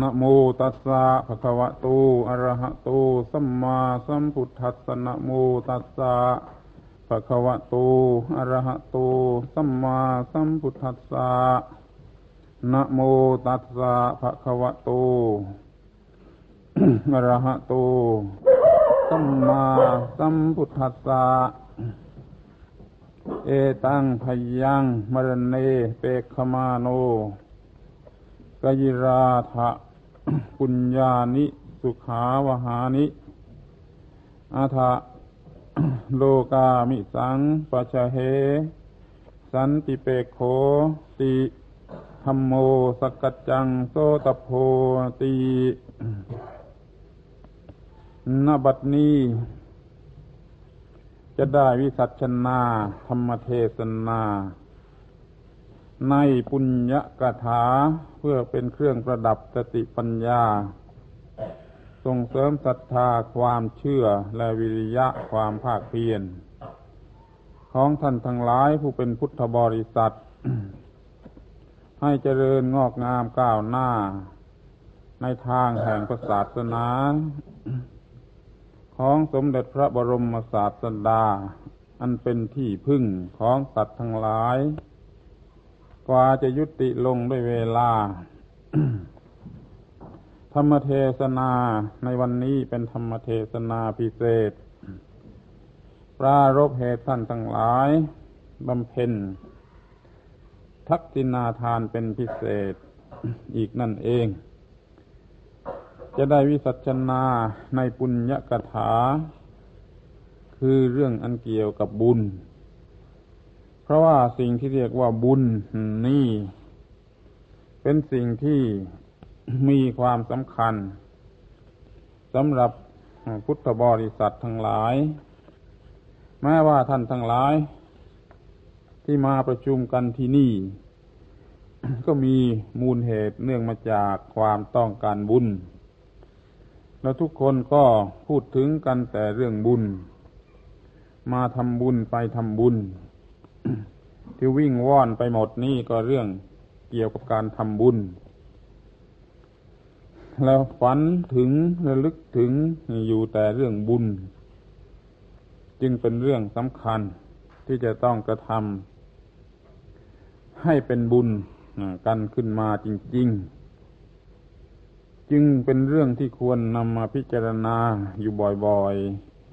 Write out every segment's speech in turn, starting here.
นะโมตัสสะภะคะวะโต อะระหะโต สัมมาสัมพุทธัสสะนะโมตัสสะภะคะวะโต อะระหะโต สัมมาสัมพุทธัสสะนะโมตัสสะภะคะวะโต อะระหะโต สัมมาสัมพุทธัสสะเอตังพยังมรณเนเปคมาโน กยิราทะปุญญานิ สุขาวหานิ อาทะโลกามิสังปัชเหสันติเปโคติธรรมโมสกัจจังโสตโพตีนบัดนี้จะได้วิสัชนา ธรรมเทศนา ในปุญญกถาเพื่อเป็นเครื่องประดับสติปัญญา ส่งเสริมศรัทธาความเชื่อและวิริยะความภาคเพียรของท่านทั้งหลายผู้เป็นพุทธบริษัท ให้เจริญงอกงามก้าวหน้า ในทางแห่งศาสนา ของสมเด็จพระบรมศาสดา อันเป็นที่พึ่งของสัตว์ทั้งหลาย กว่าจะยุติลงด้วยเวลา ธรรมเทศนาในวันนี้เป็นธรรมเทศนาพิเศษ ปรารบเหตุท่านทั้งหลายบำเพ็ญ ทักษินาทานเป็นพิเศษอีกนั่นเอง จะได้วิสัชนาในปุญญกถา คือเรื่องอันเกี่ยวกับบุญ ราะว่าสิ่งที่เรียกว่าบุญนี่ เป็นสิ่งที่มีความสำคัญสำหรับพุทธบริษัททั้งหลาย แม้ว่าท่านทั้งหลาย ที่มาประชุมกันที่นี่ ก็มีมูลเหตุเนื่องมาจากความต้องการบุญ แล้วทุกคนก็พูดถึงกันแต่เรื่องบุญ มาทำบุญไปทำบุญ ที่วิ่งว่อนไปหมดนี่ก็เรื่องเกี่ยวกับการทำบุญ แล้วฝันถึงระลึกถึงอยู่แต่เรื่องบุญ จึงเป็นเรื่องสำคัญที่จะต้องกระทำให้เป็นบุญกันขึ้นมาจริง ๆ จึงเป็นเรื่องที่ควรนำมาพิจารณาอยู่บ่อย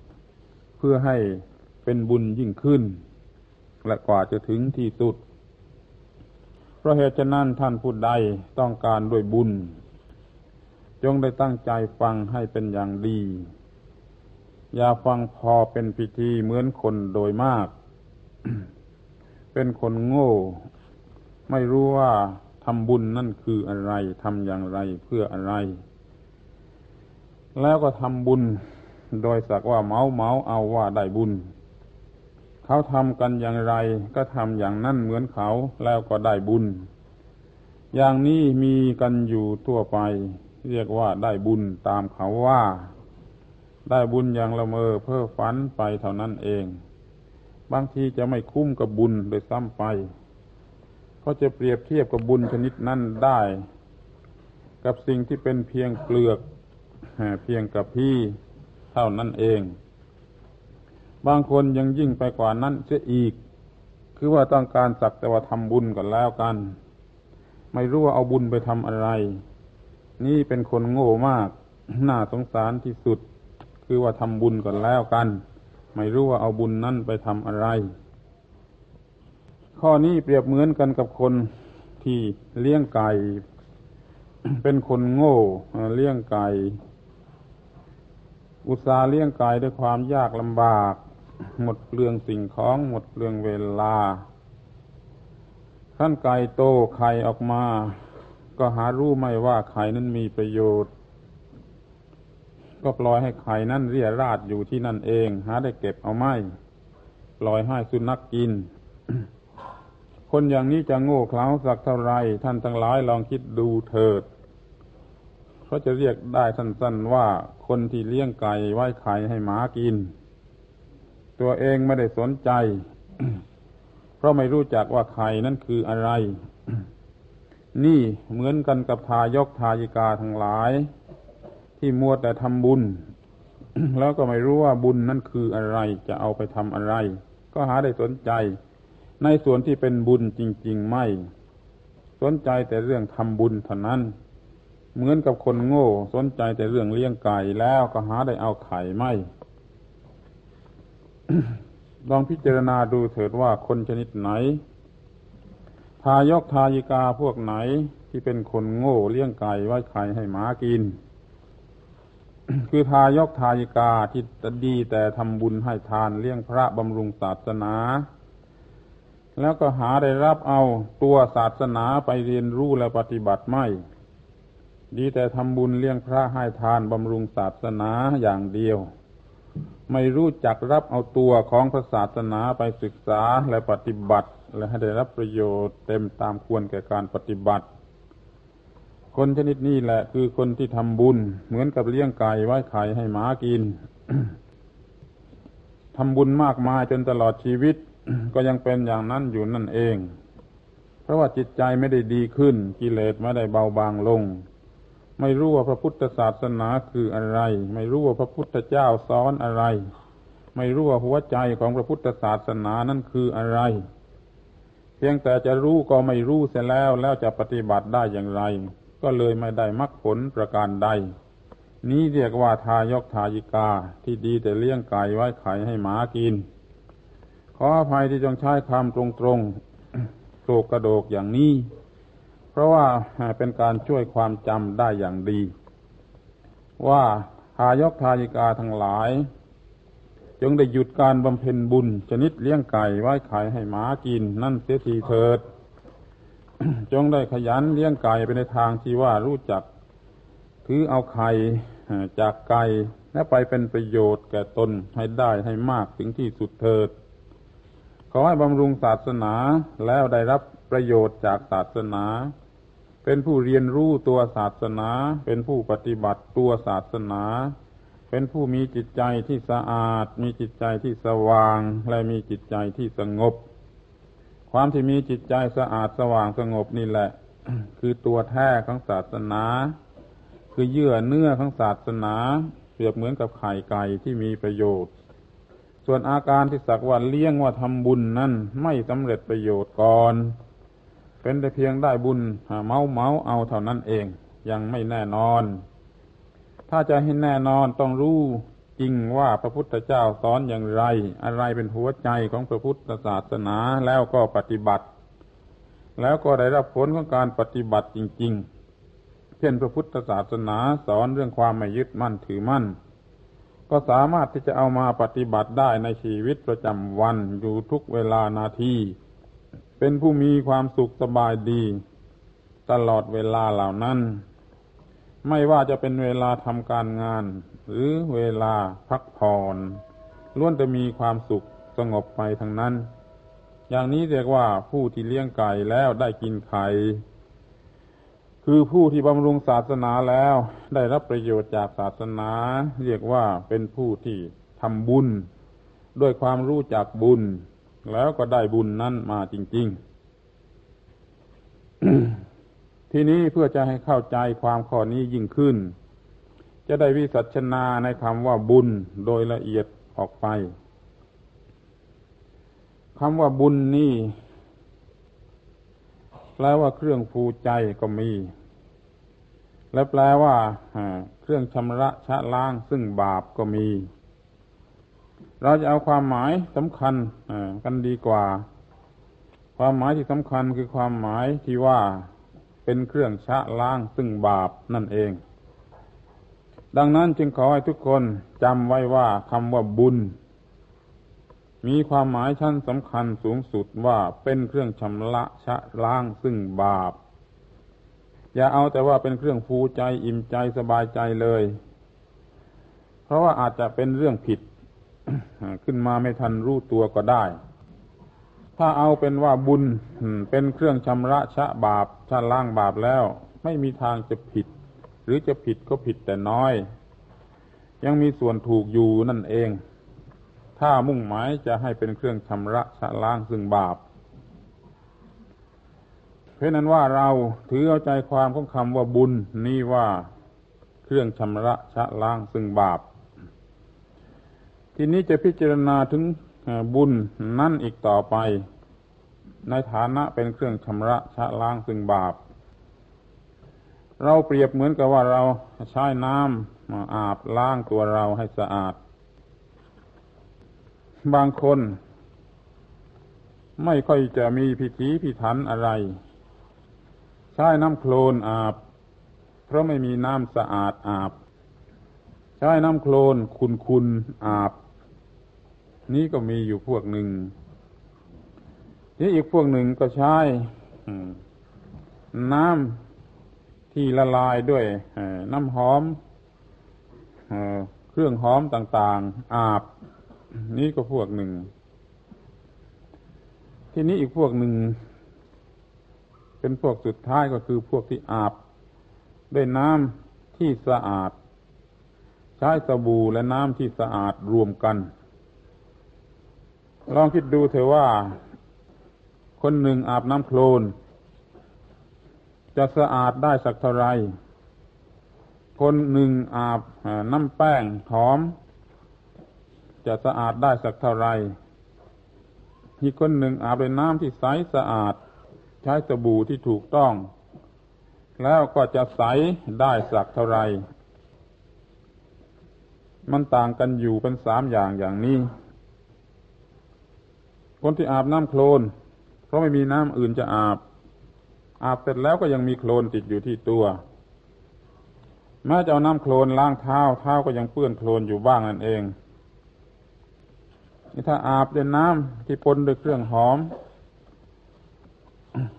ๆ เพื่อให้เป็นบุญยิ่งขึ้น และกว่าจะถึงที่สุด เพราะเหตุฉะนั้นท่านผู้ใดต้องการด้วยบุญ จงได้ตั้งใจฟังให้เป็นอย่างดี อย่าฟังพอเป็นพิธีเหมือนคนโดยมาก เป็นคนโง่ ไม่รู้ว่าทำบุญนั่นคืออะไรทำอย่างไรเพื่ออะไร แล้วก็ทำบุญโดยสักว่าเมาเมาเอาว่าได้บุญ เขาทำกันอย่างไร ก็ทำอย่างนั้นเหมือนเขาแล้วก็ได้บุญ อย่างนี้มีกันอยู่ทั่วไป เรียกว่าได้บุญตามเขาว่า ได้บุญอย่างละเมอเพ้อฝันไปเท่านั้นเอง บางทีจะไม่คุ้มกับบุญโดยซ้ำไปเขาจะเปรียบเทียบกับบุญชนิดนั้นได้ กับสิ่งที่เป็นเพียงเปลือกเพียงกับพี่เท่านั้นเอง บางคนยังยิ่งไปกว่านั้นเสียอีก คือว่าต้องการสักแต่ว่าทำบุญกันแล้วกัน ไม่รู้ว่าเอาบุญไปทำอะไร นี่เป็นคนโง่มาก น่าสงสารที่สุด คือว่าทำบุญก่อนแล้วกัน ไม่รู้ว่าเอาบุญนั้นไปทำอะไร ข้อนี้เปรียบเหมือนกันกับคนที่เลี้ยงไก่ เป็นคนโง่เลี้ยงไก่อุตสาห์เลี้ยงไก่ด้วยความยากลำบาก หมดเปลืองสิ่งของหมดเปลืองเวลาขั้นไก่โตไข่ออกมา ก็หารู้ไม่ว่าไข่นั้นมีประโยชน์ ก็ปล่อยให้ไข่นั้นเรียราดอยู่ที่นั่นเอง หาได้เก็บเอาไม่ปล่อยให้สุนัขกกิน คนอย่างนี้จะโง่เขลาสักเท่าไรท่านทั้งหลายลองคิดดูเถิดเขาจะเรียกได้สั้นๆว่าคนที่เลี้ยงไก่ไว้ไข่ให้หมากิน ตัวเองไม่ได้สนใจ เพราะไม่รู้จักว่าไข่นั้นคืออะไร นี่เหมือนกันกับทายกทายิกาทั้งหลาย ที่มัวแต่ทำบุญ แล้วก็ไม่รู้ว่าบุญนั่นคืออะไร จะเอาไปทำอะไร ก็หาได้สนใจ ในส่วนที่เป็นบุญจริง ๆ ไม่ สนใจแต่เรื่องทำบุญเท่านั้นเหมือนกับคนโง่ สนใจแต่เรื่องเลี้ยงไก่แล้วก็หาได้เอาไข่ไม่ ลองพิจารณาดูเถิดว่าคนชนิดไหน ทายกทายิกาพวกไหนที่เป็นคนโง่เลี้ยงไก่ไว้ไข่ให้หมากิน คือทายกทายิกาที่ดีแต่ทำบุญให้ทานเลี้ยงพระบำรุงศาสนา แล้วก็หาได้รับเอาตัวศาสนาไปเรียนรู้และปฏิบัติไม่ ดีแต่ทำบุญเลี้ยงพระให้ทานบำรุงศาสนาอย่างเดียว ไม่รู้จักรับเอาตัวของพระศาสนาไปศึกษาและปฏิบัติ และให้ได้รับประโยชน์เต็มตามควรแก่การปฏิบัติ คนชนิดนี้แหละคือคนที่ทำบุญ เหมือนกับเลี้ยงไก่ไว้ไข่ให้หมากินทำบุญมากมายจนตลอดชีวิต ก็ยังเป็นอย่างนั้นอยู่นั่นเอง เพราะว่าจิตใจไม่ได้ดีขึ้น กิเลสไม่ได้เบาบางลง ไม่รู้ว่าพระพุทธศาสนาคืออะไร ไม่รู้ว่าพระพุทธเจ้าสอนอะไร ไม่รู้ว่าหัวใจของพระพุทธศาสนานั้นคืออะไร เพียงแต่จะรู้ก็ไม่รู้เสียแล้วแล้วจะปฏิบัติได้อย่างไร ก็เลยไม่ได้มรรคผลประการใด นี้เรียกว่าทายกทายิกาที่ดีแต่เลี้ยงไก่ไว้ไข่ให้หมากิน ขออภัยที่จงใช้คำตรงๆโศกกระโดกอย่างนี้ ราะว่าเป็นการช่วยความจำได้อย่างดี ว่าทายกทายิกาทั้งหลาย จงได้หยุดการบำเพ็ญบุญ ชนิดเลี้ยงไก่ไว้ไข่ให้หมากิน นั่นเสียทีเถิด จงได้ขยันเลี้ยงไก่ไปในทางที่ว่ารู้จัก ถือเอาไข่จากไก่และไปเป็นประโยชน์แก่ตนให้ได้ให้มากถึงที่สุดเถิด ขอให้บำรุงศาสนาแล้วได้รับประโยชน์จากศาสนา เป็นผู้เรียนรู้ตัวศาสนา เป็นผู้ปฏิบัติตัวศาสนา เป็นผู้มีจิตใจที่สะอาด มีจิตใจที่สว่าง และมีจิตใจที่สงบ ความที่มีจิตใจสะอาดสว่างสงบนี่แหละ คือตัวแท้ของศาสนา คือเยื่อเนื้อของศาสนา เปรียบเหมือนกับไข่ไก่ที่มีประโยชน์ส่วนอาการที่สักว่าเลี้ยงว่าทำบุญนั้นไม่สำเร็จประโยชน์ก่อน เป็นแต่เพียงได้บุญเมาเมาเอาเท่านั้นเอง ยังไม่แน่นอน ถ้าจะให้แน่นอนต้องรู้จริงว่าพระพุทธเจ้าสอนอย่างไร อะไรเป็นหัวใจของพระพุทธศาสนาแล้วก็ปฏิบัติ แล้วก็ได้รับผลของการปฏิบัติจริง ๆ เช่นพระพุทธศาสนาสอนเรื่องความไม่ยึดมั่นถือมั่น ก็สามารถที่จะเอามาปฏิบัติได้ในชีวิตประจำวันอยู่ทุกเวลานาที เป็นผู้มีความสุขสบายดี ตลอดเวลาเหล่านั้น ไม่ว่าจะเป็นเวลาทำการงาน หรือเวลาพักผ่อนล้วนจะมีความสุขสงบไปทั้งนั้น อย่างนี้เรียกว่าผู้ที่เลี้ยงไก่แล้วได้กินไข่คือผู้ที่บำรุงศาสนาแล้วได้รับประโยชน์จากศาสนา เรียกว่าเป็นผู้ที่ทำบุญ ด้วยความรู้จักบุญ แล้วก็ได้บุญนั้นมาจริง ๆ ทีนี้เพื่อจะให้เข้าใจความข้อนี้ยิ่งขึ้น จะได้วิสัชนาในคำว่าบุญโดยละเอียดออกไปคำว่าบุญนี่แปลว่าเครื่องฟูใจก็มี และแปลว่าเครื่องชำระชะล้างซึ่งบาปก็มี เราจะเอาความหมายสำคัญกันดีกว่า ความหมายที่สำคัญคือความหมายที่ว่าเป็นเครื่องชะล้างซึ่งบาปนั่นเอง ดังนั้นจึงขอให้ทุกคนจำไว้ว่าคำว่าบุญ มีความหมายชั้นสำคัญสูงสุดว่าเป็นเครื่องชำระชะล้างซึ่งบาป อย่าเอาแต่ว่าเป็นเครื่องฟูใจอิ่มใจสบายใจเลย เพราะว่าอาจจะเป็นเรื่องผิด ขึ้นมาไม่ทันรู้ตัวก็ได้ ถ้าเอาเป็นว่าบุญเป็นเครื่องชำระชะบาปชะล้างบาปแล้ว ไม่มีทางจะผิด หรือจะผิดก็ผิดแต่น้อย ยังมีส่วนถูกอยู่นั่นเอง ถ้ามุ่งหมายจะให้เป็นเครื่องชำระชะล้างซึ่งบาปเพราะนั้นว่าเราถือเอาใจความของคำว่าบุญนี่ว่าเครื่องชำระชะล้างซึ่งบาป ทีนี้จะพิจารณาถึงบุญนั่นอีกต่อไป ในฐานะเป็นเครื่องชำระชะล้างซึ่งบาป เราเปรียบเหมือนกับว่าเราใช้น้ำมาอาบล้างตัวเราให้สะอาด บางคน ไม่ค่อยจะมีพิธีพิถันอะไร ใช้น้ำโคลนอาบ เพราะไม่มีน้ำสะอาดอาบ ใช้น้ำโคลนคุณคุณอาบ นี้ก็มีอยู่พวกหนึ่งที่อีกพวกหนึ่งก็ใช้น้ำที่ละลายด้วยน้ำหอมเครื่องหอมต่าง ๆ อาบ นี้ก็พวกหนึ่ง ที่นี้อีกพวกหนึ่ง เป็นพวกสุดท้ายก็คือพวกที่อาบ ด้วยน้ำที่สะอาด ใช้สบู่และน้ำที่สะอาดรวมกัน ลองคิดดูเถอะว่า คนหนึ่งอาบน้ำโคลน จะสะอาดได้สักเท่าไร คนหนึ่งอาบน้ำแป้งหอม จะสะอาดได้สักเท่าไรอีกคนหนึ่งอาบด้วยน้ำที่ใสสะอาด ใช้สบู่ที่ถูกต้อง แล้วก็จะใสได้สักเท่าไร มันต่างกันอยู่เป็นสามอย่างอย่างนี้ คนที่อาบน้ำโคลน เพราะไม่มีน้ำอื่นจะอาบ อาบเสร็จแล้วก็ยังมีโคลนติดอยู่ที่ตัวแม้จะเอาน้ำโคลนล้างเท้าเท้าก็ยังเปื้อนโคลนอยู่บ้างนั่นเองนี่ถ้าอาบด้วยน้ำที่ปนด้วยเครื่องหอม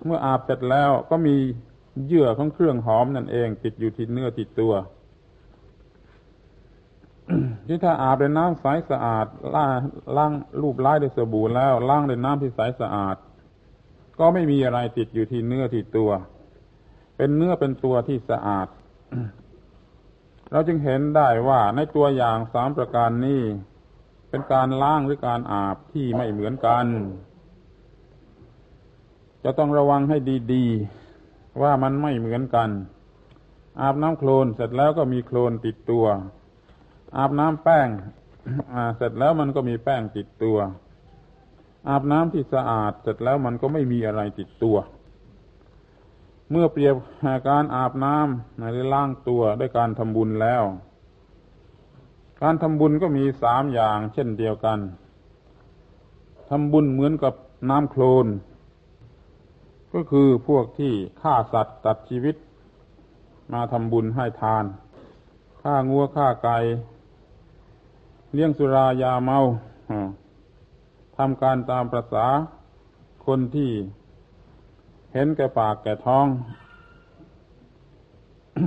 เมื่ออาบเสร็จแล้วก็มีเยื่อของเครื่องหอมนั่นเอง ติดอยู่ที่เนื้อติดตัว ที่ถ้าอาบด้วยน้ำใสสะอาดล้างล้างรูปล้ายด้วยสบู่แล้วล้างด้วยน้ำที่ใสสะอาด ก็ไม่มีอะไรติดอยู่ที่เนื้อที่ตัว เป็นเนื้อเป็นตัวที่สะอาด เราจึงเห็นได้ว่าในตัวอย่างสามประการนี้เป็นการล้างหรือการอาบที่ไม่เหมือนกัน จะต้องระวังให้ดีๆ ว่ามันไม่เหมือนกัน อาบน้ำโคลนเสร็จแล้วก็มีโคลนติดตัว อาบน้ำแป้งเสร็จแล้วมันก็มีแป้งติดตัว อาบน้ำที่สะอาด เสร็จแล้วมันก็ไม่มีอะไรติดตัว เมื่อเปรียบการอาบน้ำหรือล้างตัวด้วยการทำบุญแล้ว การทำบุญก็มีสามอย่าง เช่นเดียวกันทำบุญเหมือนกับน้ำโคลน ก็คือพวกที่ฆ่าสัตว์ตัดชีวิต มาทำบุญให้ทานฆ่างัวฆ่าไก่ เลี้ยงสุรายาเมาทำการตามประษาคนที่เห็นแก่ปากแก่ท้อง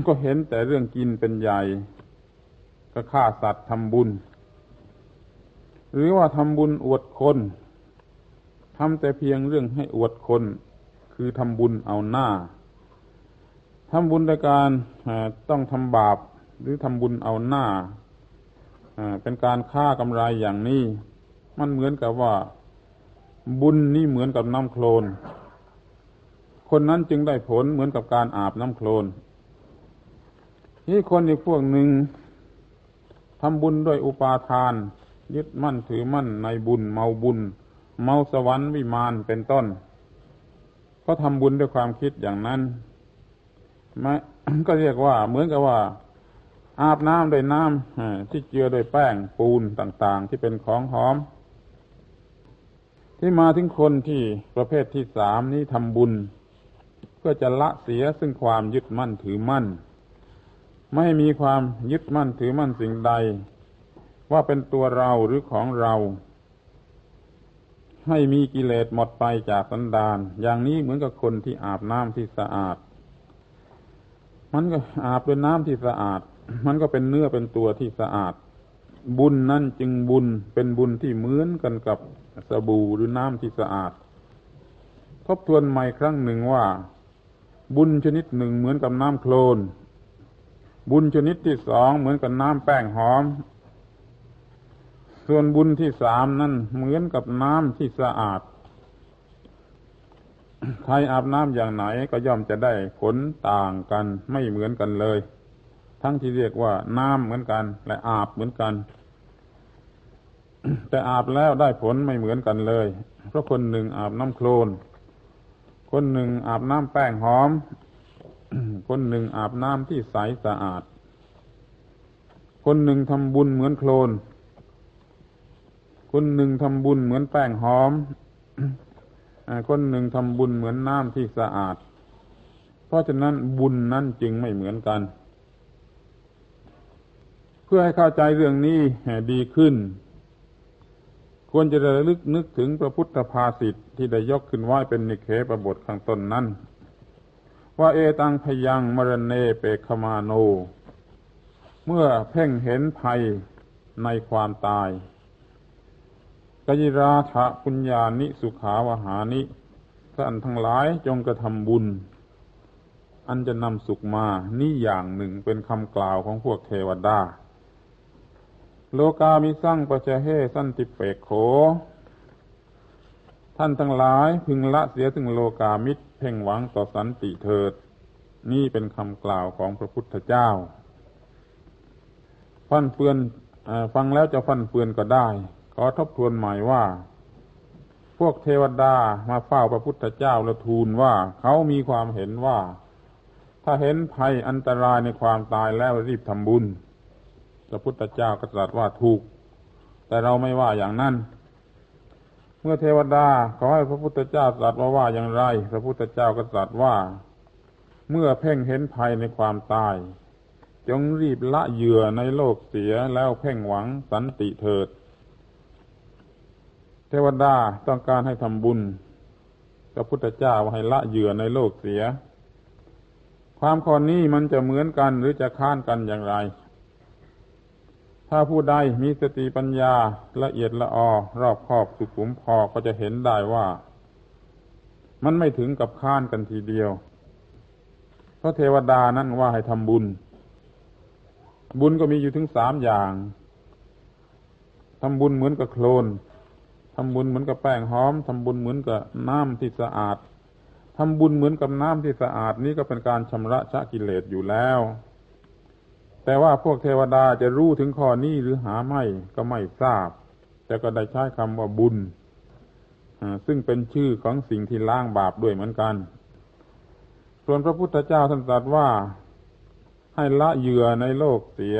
ก็เห็นแต่เรื่องกินเป็นใหญ่ ก็ฆ่าสัตว์ทำบุญ หรือว่าทำบุญอวดคนทำแต่เพียงเรื่องให้อวดคน คือทำบุญเอาหน้าทำบุญในการต้องทำบาปหรือทำบุญเอาหน้า เป็นการฆ่ากำไรอย่างนี้ มันเหมือนกับว่า บุญนี่เหมือนกับน้ำโคลน คนนั้นจึงได้ผลเหมือนกับการอาบน้ำโคลนนี่คนอีกพวกหนึ่งทำบุญด้วยอุปาทาน ยึดมั่นถือมั่นในบุญเมาบุญ เมาสวรรค์วิมานเป็นต้น ก็ทำบุญด้วยความคิดอย่างนั้นมก็เรียกว่าเหมือนกับว่า อาบน้ำด้วยน้ำที่เจือด้วยแป้งปูนต่าง ๆ ที่เป็นของหอม ที่มาถึงคนที่ประเภทที่สามนี้ทำบุญ เพื่อจะละเสียซึ่งความยึดมั่นถือมั่น ไม่มีความยึดมั่นถือมั่นสิ่งใด ว่าเป็นตัวเราหรือของเรา ให้มีกิเลสหมดไปจากสันดาน อย่างนี้เหมือนกับคนที่อาบน้ำที่สะอาด มันก็อาบเป็นน้ำที่สะอาด มันก็เป็นเนื้อเป็นตัวที่สะอาด บุญนั่นจึงบุญเป็นบุญที่เหมือนกันกับสบู่หรือน้ำที่สะอาด ทบทวนใหม่ครั้งหนึ่งว่า บุญชนิดหนึ่งเหมือนกับน้ำโคลน บุญชนิดที่สองเหมือนกับน้ำแป้งหอม ส่วนบุญที่สามนั่นเหมือนกับน้ำที่สะอาด ใครอาบน้ำอย่างไหนก็ย่อมจะได้ผลต่างกันไม่เหมือนกันเลย ทั้งที่เรียกว่าน้ำเหมือนกัน และอาบเหมือนกัน แต่อาบแล้วได้ผลไม่เหมือนกันเลย เพราะคนหนึ่งอาบน้ำโคลน คนหนึ่งอาบน้ำแป้งหอม คนหนึ่งอาบน้ำที่ใสสะอาด คนหนึ่งทำบุญเหมือนโคลน คนหนึ่งทำบุญเหมือนแป้งหอม คนหนึ่งทำบุญเหมือนน้ำที่สะอาด เพราะฉะนั้นบุญนั้นจึงไม่เหมือนกัน พื่อให้เข้าใจเรื่องนี้ดีขึ้น ควรจะระลึกนึกถึงพระพุทธภาษิตที่ได้ยกขึ้นไว้เป็นนิเคปบทข้างต้นนั้น ว่าเอตังพยังมรณเนเปคมาโน เมื่อเพ่งเห็นภัยในความตายกยิราชะปุญญานิสุขาวหานิท่านทั้งหลายจงกระทำบุญ อันจะนำสุขมา นี่อย่างหนึ่งเป็นคำกล่าวของพวกเทวดา โลกามิสั่งปะเจเฮสันติเปกโข ท่านทั้งหลายพึงละเสียถึงโลกามิตรเพ่งหวังต่อสันติเถิด นี่เป็นคำกล่าวของพระพุทธเจ้า ฟันเฟือนฟังแล้วจะฟันเฟือนก็ได้ ขอทบทวนหม่ว่า พวกเทวดามาเฝ้าพระพุทธเจ้าและทูลว่าเขามีความเห็นว่า ถ้าเห็นภัยอันตรายในความตายแล้วรีบทำบุญ ระพุทธเจ้าก็ตรัสว่าถูก แต่เราไม่ว่าอย่างนั้น เมื่อเทวดาขอให้พระพุทธเจ้าตรัสว่าว่าอย่างไร พระพุทธเจ้าก็ตรัสว่า เมื่อเพ่งเห็นภัยในความตาย จงรีบละเหยื่อในโลกเสียแล้วเพ่งหวังสันติเถิด เทวดาต้องการให้ทำบุญพระพุทธเจ้าให้ละเหยื่อในโลกเสีย ความข้อนี้มันจะเหมือนกันหรือจะค้านกันอย่างไร ถ้าผู้ใดมีสติปัญญาละเอียดละออรอบคอบสุขุมพอก็จะเห็นได้ว่า มันไม่ถึงกับค้านกันทีเดียว เพราะเทวดานั้นว่าให้ทำบุญ บุญก็มีอยู่ถึงสามอย่างทำบุญเหมือนกับโคลนทำบุญเหมือนกับแป้งหอมทำบุญเหมือนกับน้ำที่สะอาดทำบุญเหมือนกับน้ำที่สะอาดนี้ก็เป็นการชำระชะกิเลสอยู่แล้ว แต่ว่าพวกเทวดาจะรู้ถึงข้อนี้หรือหาไม่ก็ไม่ทราบ แต่ก็ได้ใช้คำว่าบุญซึ่งเป็นชื่อของสิ่งที่ล้างบาปด้วยเหมือนกัน ส่วนพระพุทธเจ้าท่านตรัสว่าให้ละเหยื่อในโลกเสีย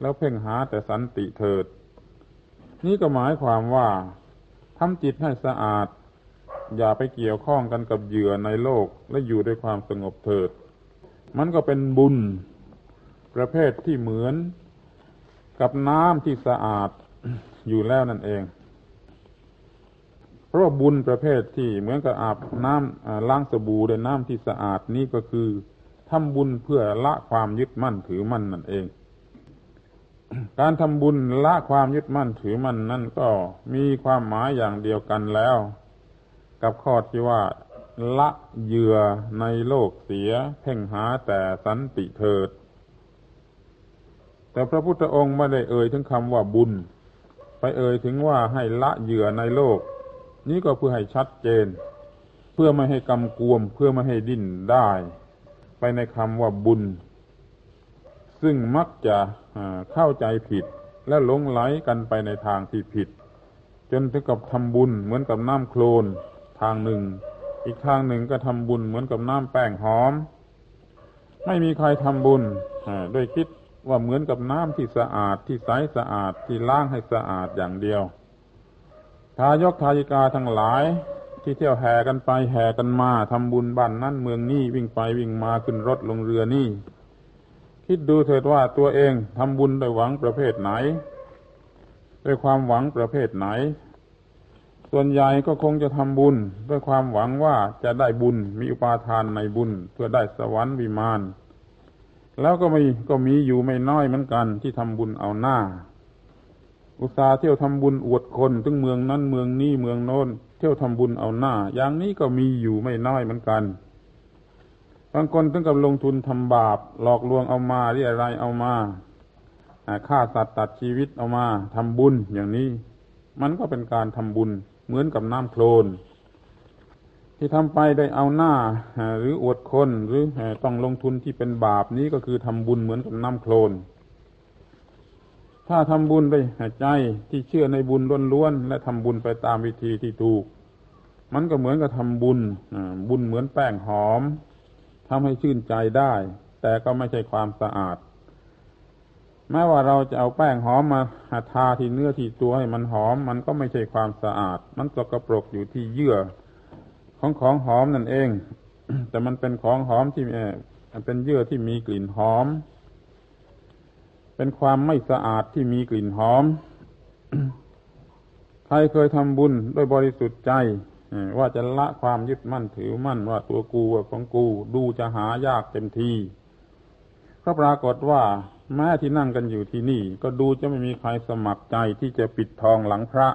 แล้วเพ่งหาแต่สันติเถิด นี่ก็หมายความว่าทำจิตให้สะอาด อย่าไปเกี่ยวข้องกันกับเหยื่อในโลกและอยู่ด้วยความสงบเถิด มันก็เป็นบุญ ประเภทที่เหมือนกับน้ำที่สะอาดอยู่แล้วนั่นเอง เพราะบุญประเภทที่เหมือนกับอาบน้ำล้างสบู่ด้วยน้ำที่สะอาดนี้ก็คือทำบุญเพื่อละความยึดมั่นถือมั่นนั่นเอง การทำบุญละความยึดมั่นถือมั่นนั่นก็มีความหมายอย่างเดียวกันแล้ว กับข้อที่ว่าละเหยื่อในโลกเสีย เพ่งหาแต่สันติเถิด แต่พระพุทธองค์ไม่ได้เอ่ยถึงคำว่าบุญ ไปเอ่ยถึงว่าให้ละเหยื่อในโลก นี้ก็เพื่อให้ชัดเจน เพื่อไม่ให้กำกวม เพื่อไม่ให้ดิ้นได้ ไปในคำว่าบุญ ซึ่งมักจะเข้าใจผิดและหลงไหลกันไปในทางที่ผิด จนถึงกับทำบุญเหมือนกับน้ำโคลนทางหนึ่ง อีกทางหนึ่งก็ทำบุญเหมือนกับน้ำแป้งหอม ไม่มีใครทำบุญโดยคิด ว่าเหมือนกับน้ำที่สะอาดที่ใสสะอาดที่ล้างให้สะอาดอย่างเดียว ทายกทายิกาทั้งหลายที่เที่ยวแห่กันไปแห่กันมาทำบุญบ้านนั่นเมืองนี้วิ่งไปวิ่งมาขึ้นรถลงเรือนี่ คิดดูเถิดว่าตัวเองทำบุญด้วยหวังประเภทไหนด้วยความหวังประเภทไหน ส่วนใหญ่ก็คงจะทำบุญ ด้วยความหวังว่าจะได้บุญมีอุปาทานในบุญ เพื่อได้สวรรค์วิมาน แล้วก็มีก็มีอยู่ไม่น้อยเหมือนกัน ที่ทำบุญเอาหน้า อุตสาห์เที่ยวทำบุญอวดคนถึงเมืองนั้นเมืองนี้เมืองโน้น เที่ยวทำบุญเอาหน้า อย่างนี้ก็มีอยู่ไม่น้อยเหมือนกันบางคนถึงกับลงทุนทำบาป หลอกลวงเอามาเรียอะไรเอามาฆ่าสัตว์ตัดชีวิตเอามาทำบุญอย่างนี้ มันก็เป็นการทำบุญเหมือนกับน้ำโคลน ที่ทำไปได้เอาหน้า หรืออวดคนหรือต้องลงทุนที่เป็นบาปนี้ก็คือทำบุญเหมือนกับน้ำโคลน ถ้าทำบุญไปใจที่เชื่อในบุญล้วนๆและทำบุญไปตามวิธีที่ถูก มันก็เหมือนกับทำบุญบุญเหมือนแป้งหอมทำให้ชื่นใจได้ แต่ก็ไม่ใช่ความสะอาดแม้ว่าเราจะเอาแป้งหอมมาทาที่เนื้อที่ตัวให้มันหอม มันก็ไม่ใช่ความสะอาด มันสกปรกอยู่ที่เยื่อ ของของหอมนั่นเอง แต่มันเป็นของหอมที่เป็นเยื่อที่มีกลิ่นหอม เป็นความไม่สะอาดที่มีกลิ่นหอม ใครเคยทำบุญด้วยบริสุทธิ์ใจว่าจะละความยึดมั่นถือมั่นว่าตัวกูของกูดูจะหายากเต็มทีก็ปรากฏว่าแม้ที่นั่งกันอยู่ที่นี่ ก็ดูจะไม่มีใครสมัครใจที่จะปิดทองหลังพระ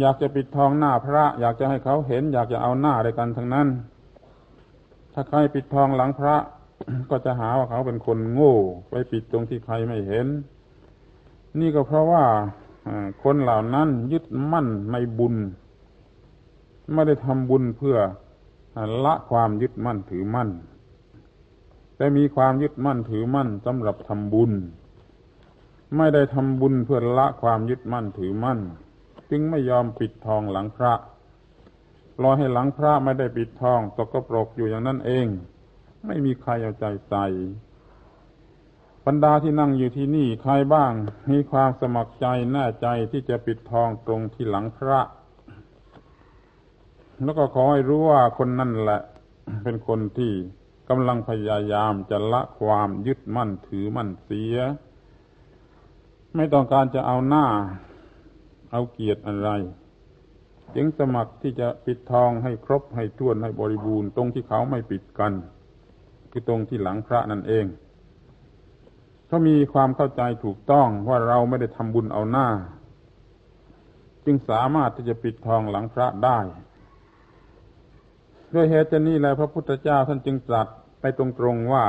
อยากจะปิดทองหน้าพระ อยากจะให้เขาเห็น อยากจะเอาหน้าด้วยกันทั้งนั้น ถ้าใครปิดทองหลังพระ ก็จะหาว่าเขาเป็นคนโง่ ไปปิดตรงที่ใครไม่เห็น นี่ก็เพราะว่าคนเหล่านั้นยึดมั่นในบุญ ไม่ได้ทำบุญเพื่อละความยึดมั่นถือมั่น แต่มีความยึดมั่นถือมั่นสำหรับทำบุญ ไม่ได้ทำบุญเพื่อละความยึดมั่นถือมั่น จึงไม่ยอมปิดทองหลังพระรอให้หลังพระไม่ได้ปิดทองตกกระปรกอยู่อย่างนั้นเอง ไม่มีใครเอาใจใส่บรรดาที่นั่งอยู่ที่นี่ใครบ้าง มีความสมัครใจแน่ใจที่จะปิดทองตรงที่หลังพระ แล้วก็ขอให้รู้ว่าคนนั่นแหละ เป็นคนที่กำลังพยายามจะละความยึดมั่นถือมั่นเสีย ไม่ต้องการจะเอาหน้า เอาเกียรติอะไร จึงสมัครที่จะปิดทองให้ครบให้ท้วนให้บริบูรณ์ตรงที่เขาไม่ปิดกัน คือตรงที่หลังพระนั่นเองเขามีความเข้าใจถูกต้องว่าเราไม่ได้ทำบุญเอาหน้า จึงสามารถที่จะปิดทองหลังพระได้ ด้วยเหตุนี้แหละพระพุทธเจ้าท่านจึงตรัสไปตรงๆว่า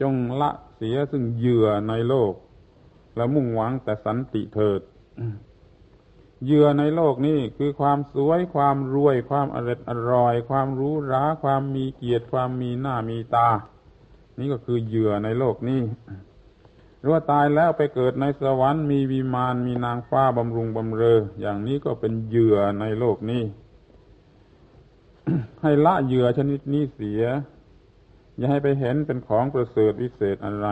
จงละเสียซึ่งเหยื่อในโลก และมุ่งหวังแต่สันติเถิด เหยื่อในโลกนี้คือความสวยความรวย ความอร่อยอร่อย ความรู้ราความมีเกียรติความมีหน้ามีตา นี่ก็คือเหยื่อในโลกนี้หรู้ว่าตายแล้วไปเกิดในสวรรค์มีวิมานมีนางฟ้าบำรุงบำเรอ อย่างนี้ก็เป็นเหยื่อในโลกนี้ ให้ละเหยื่อชนิดนี้เสีย อย่าให้ไปเห็นเป็นของประเสริฐวิเศษอะไร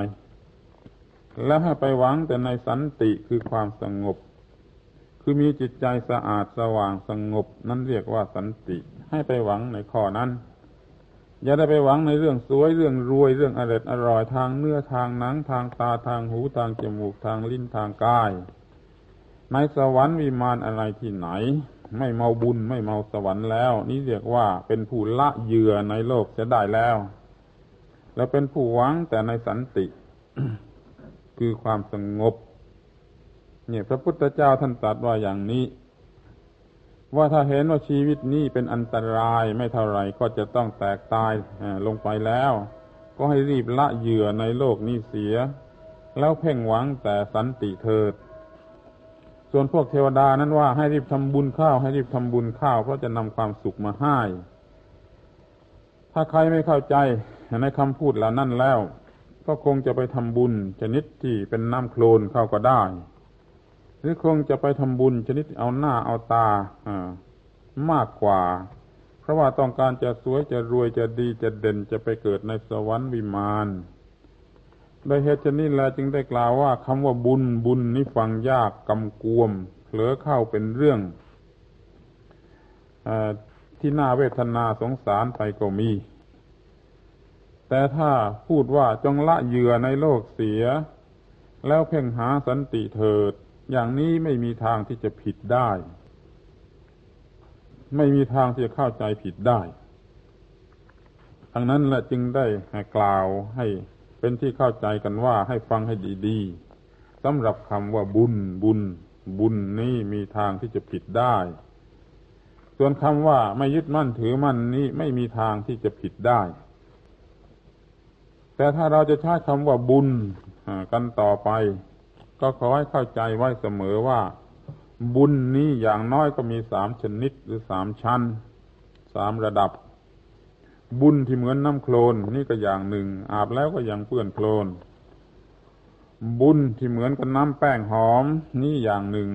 แล้วให้ไปหวังแต่ในสันติคือความสงบ คือมีจิตใจสะอาดสว่างสงบ นั่นเรียกว่าสันติ ให้ไปหวังในข้อนั้น อย่าได้ไปหวังในเรื่องสวยเรื่องรวยเรื่องอร่อยอร่อยทางเนื้อทางหนังทางตาทางหูทางจมูกทางลิ้นทางกาย ในสวรรค์วิมานอะไรที่ไหน ไม่เมาบุญไม่เมาสวรรค์แล้ว นี่เรียกว่าเป็นผู้ละเหยื่อในโลกจะได้แล้ว แล้วเป็นผู้หวังแต่ในสันติ คือความสงบ เนี่ยพระพุทธเจ้าท่านตรัสว่าอย่างนี้ ว่าถ้าเห็นว่าชีวิตนี้เป็นอันตรายไม่เท่าไรก็จะต้องแตกตายลงไปแล้ว ก็ให้รีบละเหยื่อในโลกนี้เสีย แล้วเพ่งหวังแต่สันติเถิด ส่วนพวกเทวดานั้นว่าให้รีบทำบุญข้าวให้รีบทำบุญข้าวเพราะจะนำความสุขมาให้ ถ้าใครไม่เข้าใจในคำพูดเหล่านั้นแล้ว ก็คงจะไปทำบุญชนิดที่เป็นน้ำโคลนเข้าก็ได้ รือคงจะไปทำบุญชนิดเอาหน้าเอาตามากกว่า เพราะว่าต้องการจะสวยจะรวยจะดีจะเด่นจะไปเกิดในสวรรค์วิมานโดยเหตุนี้แลจึงได้กล่าวว่าคำว่าบุญบุญนี่ฟังยากกำกวมเผลอเข้าเป็นเรื่องอที่น่าเวทนาสงสารไปก็มี แต่ถ้าพูดว่าจงละเหยื่อในโลกเสีย แล้วเพ่งหาสันติเถิด อย่างนี้ไม่มีทางที่จะผิดได้ ไม่มีทางที่จะเข้าใจผิดได้ดังนั้นแหละจึงได้กล่าวให้เป็นที่เข้าใจกันว่าให้ฟังให้ดีๆสำหรับคำว่าบุญบุญ บุญนี้มีทางที่จะผิดได้ ส่วนคำว่าไม่ยึดมั่นถือมั่นนี้ไม่มีทางที่จะผิดได้ แต่ถ้าเราจะใช้คำว่าบุญกันต่อไป ก็ขอให้เข้าใจไว้เสมอว่า บุญนี้อย่างน้อยก็มีสามชนิดหรือสามชั้นสามระดับ บุญที่เหมือนน้ำโคลนนี่ก็อย่างหนึ่ง อาบแล้วก็ยังเปื้อนโคลน บุญที่เหมือนกับน้ำแป้งหอม นี่อย่างหนึ่ง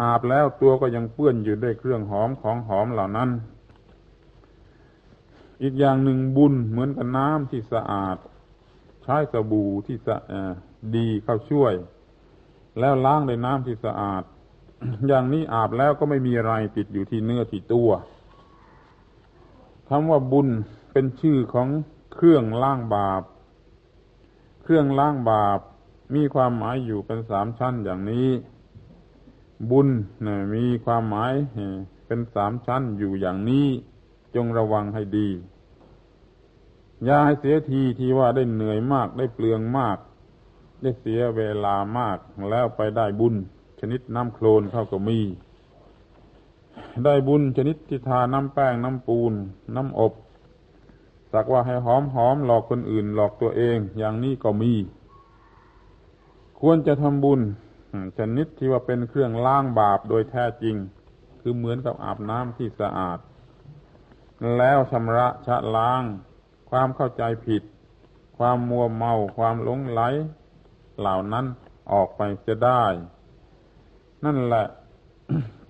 อาบแล้วตัวก็ยังเปื้อนอยู่ด้วยเครื่องหอมของหอมเหล่านั้น อีกอย่างหนึ่งบุญเหมือนกับน้ำที่สะอาด ใช้สบู่ที่สะ ดีเข้าช่วย แล้วล้างด้วยน้ำที่สะอาด อย่างนี้อาบแล้วก็ไม่มีอะไรติดอยู่ที่เนื้อที่ตัวคำว่าบุญเป็นชื่อของเครื่องล้างบาป เครื่องล้างบาปมีความหมายอยู่เป็นสามชั้นอย่างนี้ บุญนะมีความหมายเป็นสามชั้นอยู่อย่างนี้ จงระวังให้ดี อย่าให้เสียทีที่ว่าได้เหนื่อยมากได้เปลืองมาก ได้เสียเวลามากแล้วไปได้บุญ ชนิดน้ำโคลนเข้าก็มี ได้บุญชนิดที่ทาน้ำแป้งน้ำปูน น้ำอบสักว่าให้หอมหอมหลอกคนอื่น หลอกตัวเองอย่างนี้ก็มี ควรจะทำบุญ ชนิดที่ว่าเป็นเครื่องล้างบาปโดยแท้จริง คือเหมือนกับอาบน้ำที่สะอาด แล้วชำระชะล้าง ความเข้าใจผิด ความมัวเมา ความหลงไหล เหล่านั้นออกไปจะได้ นั่นแหละ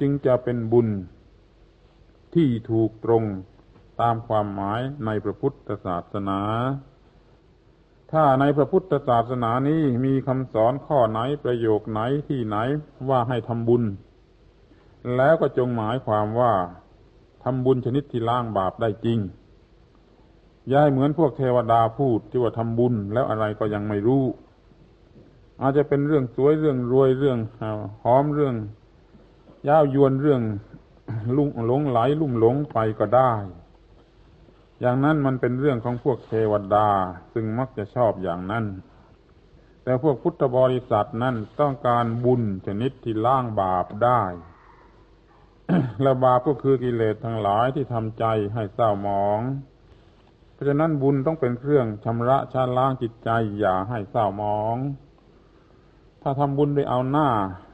จึงจะเป็นบุญที่ถูกตรงตามความหมายในพระพุทธศาสนา ถ้าในพระพุทธศาสนานี้มีคำสอนข้อไหนประโยคไหนที่ไหนว่าให้ทำบุญ แล้วก็จงหมายความว่าทำบุญชนิดที่ล้างบาปได้จริงย้ายเหมือนพวกเทวดาพูดที่ว่าทำบุญแล้วอะไรก็ยังไม่รู้ อาจจะเป็นเรื่องสวยเรื่องรวยเรื่องหอมเรื่องยาวยวนเรื่องลุ่งหลงไหลลุ่มหลงไปก็ได้ อย่างนั้นมันเป็นเรื่องของพวกเทวดา ซึ่งมักจะชอบอย่างนั้น แต่พวกพุทธบริษัทนั้นต้องการบุญชนิดที่ล้างบาปได้และบาปก็คือกิเลสทั้งหลายที่ทำใจให้เศร้าหมอง เพราะฉะนั้นบุญต้องเป็นเครื่องชำระชาล้างจิตใจอย่าให้เศร้าหมอง ถ้าทำบุญโดยเอาหน้า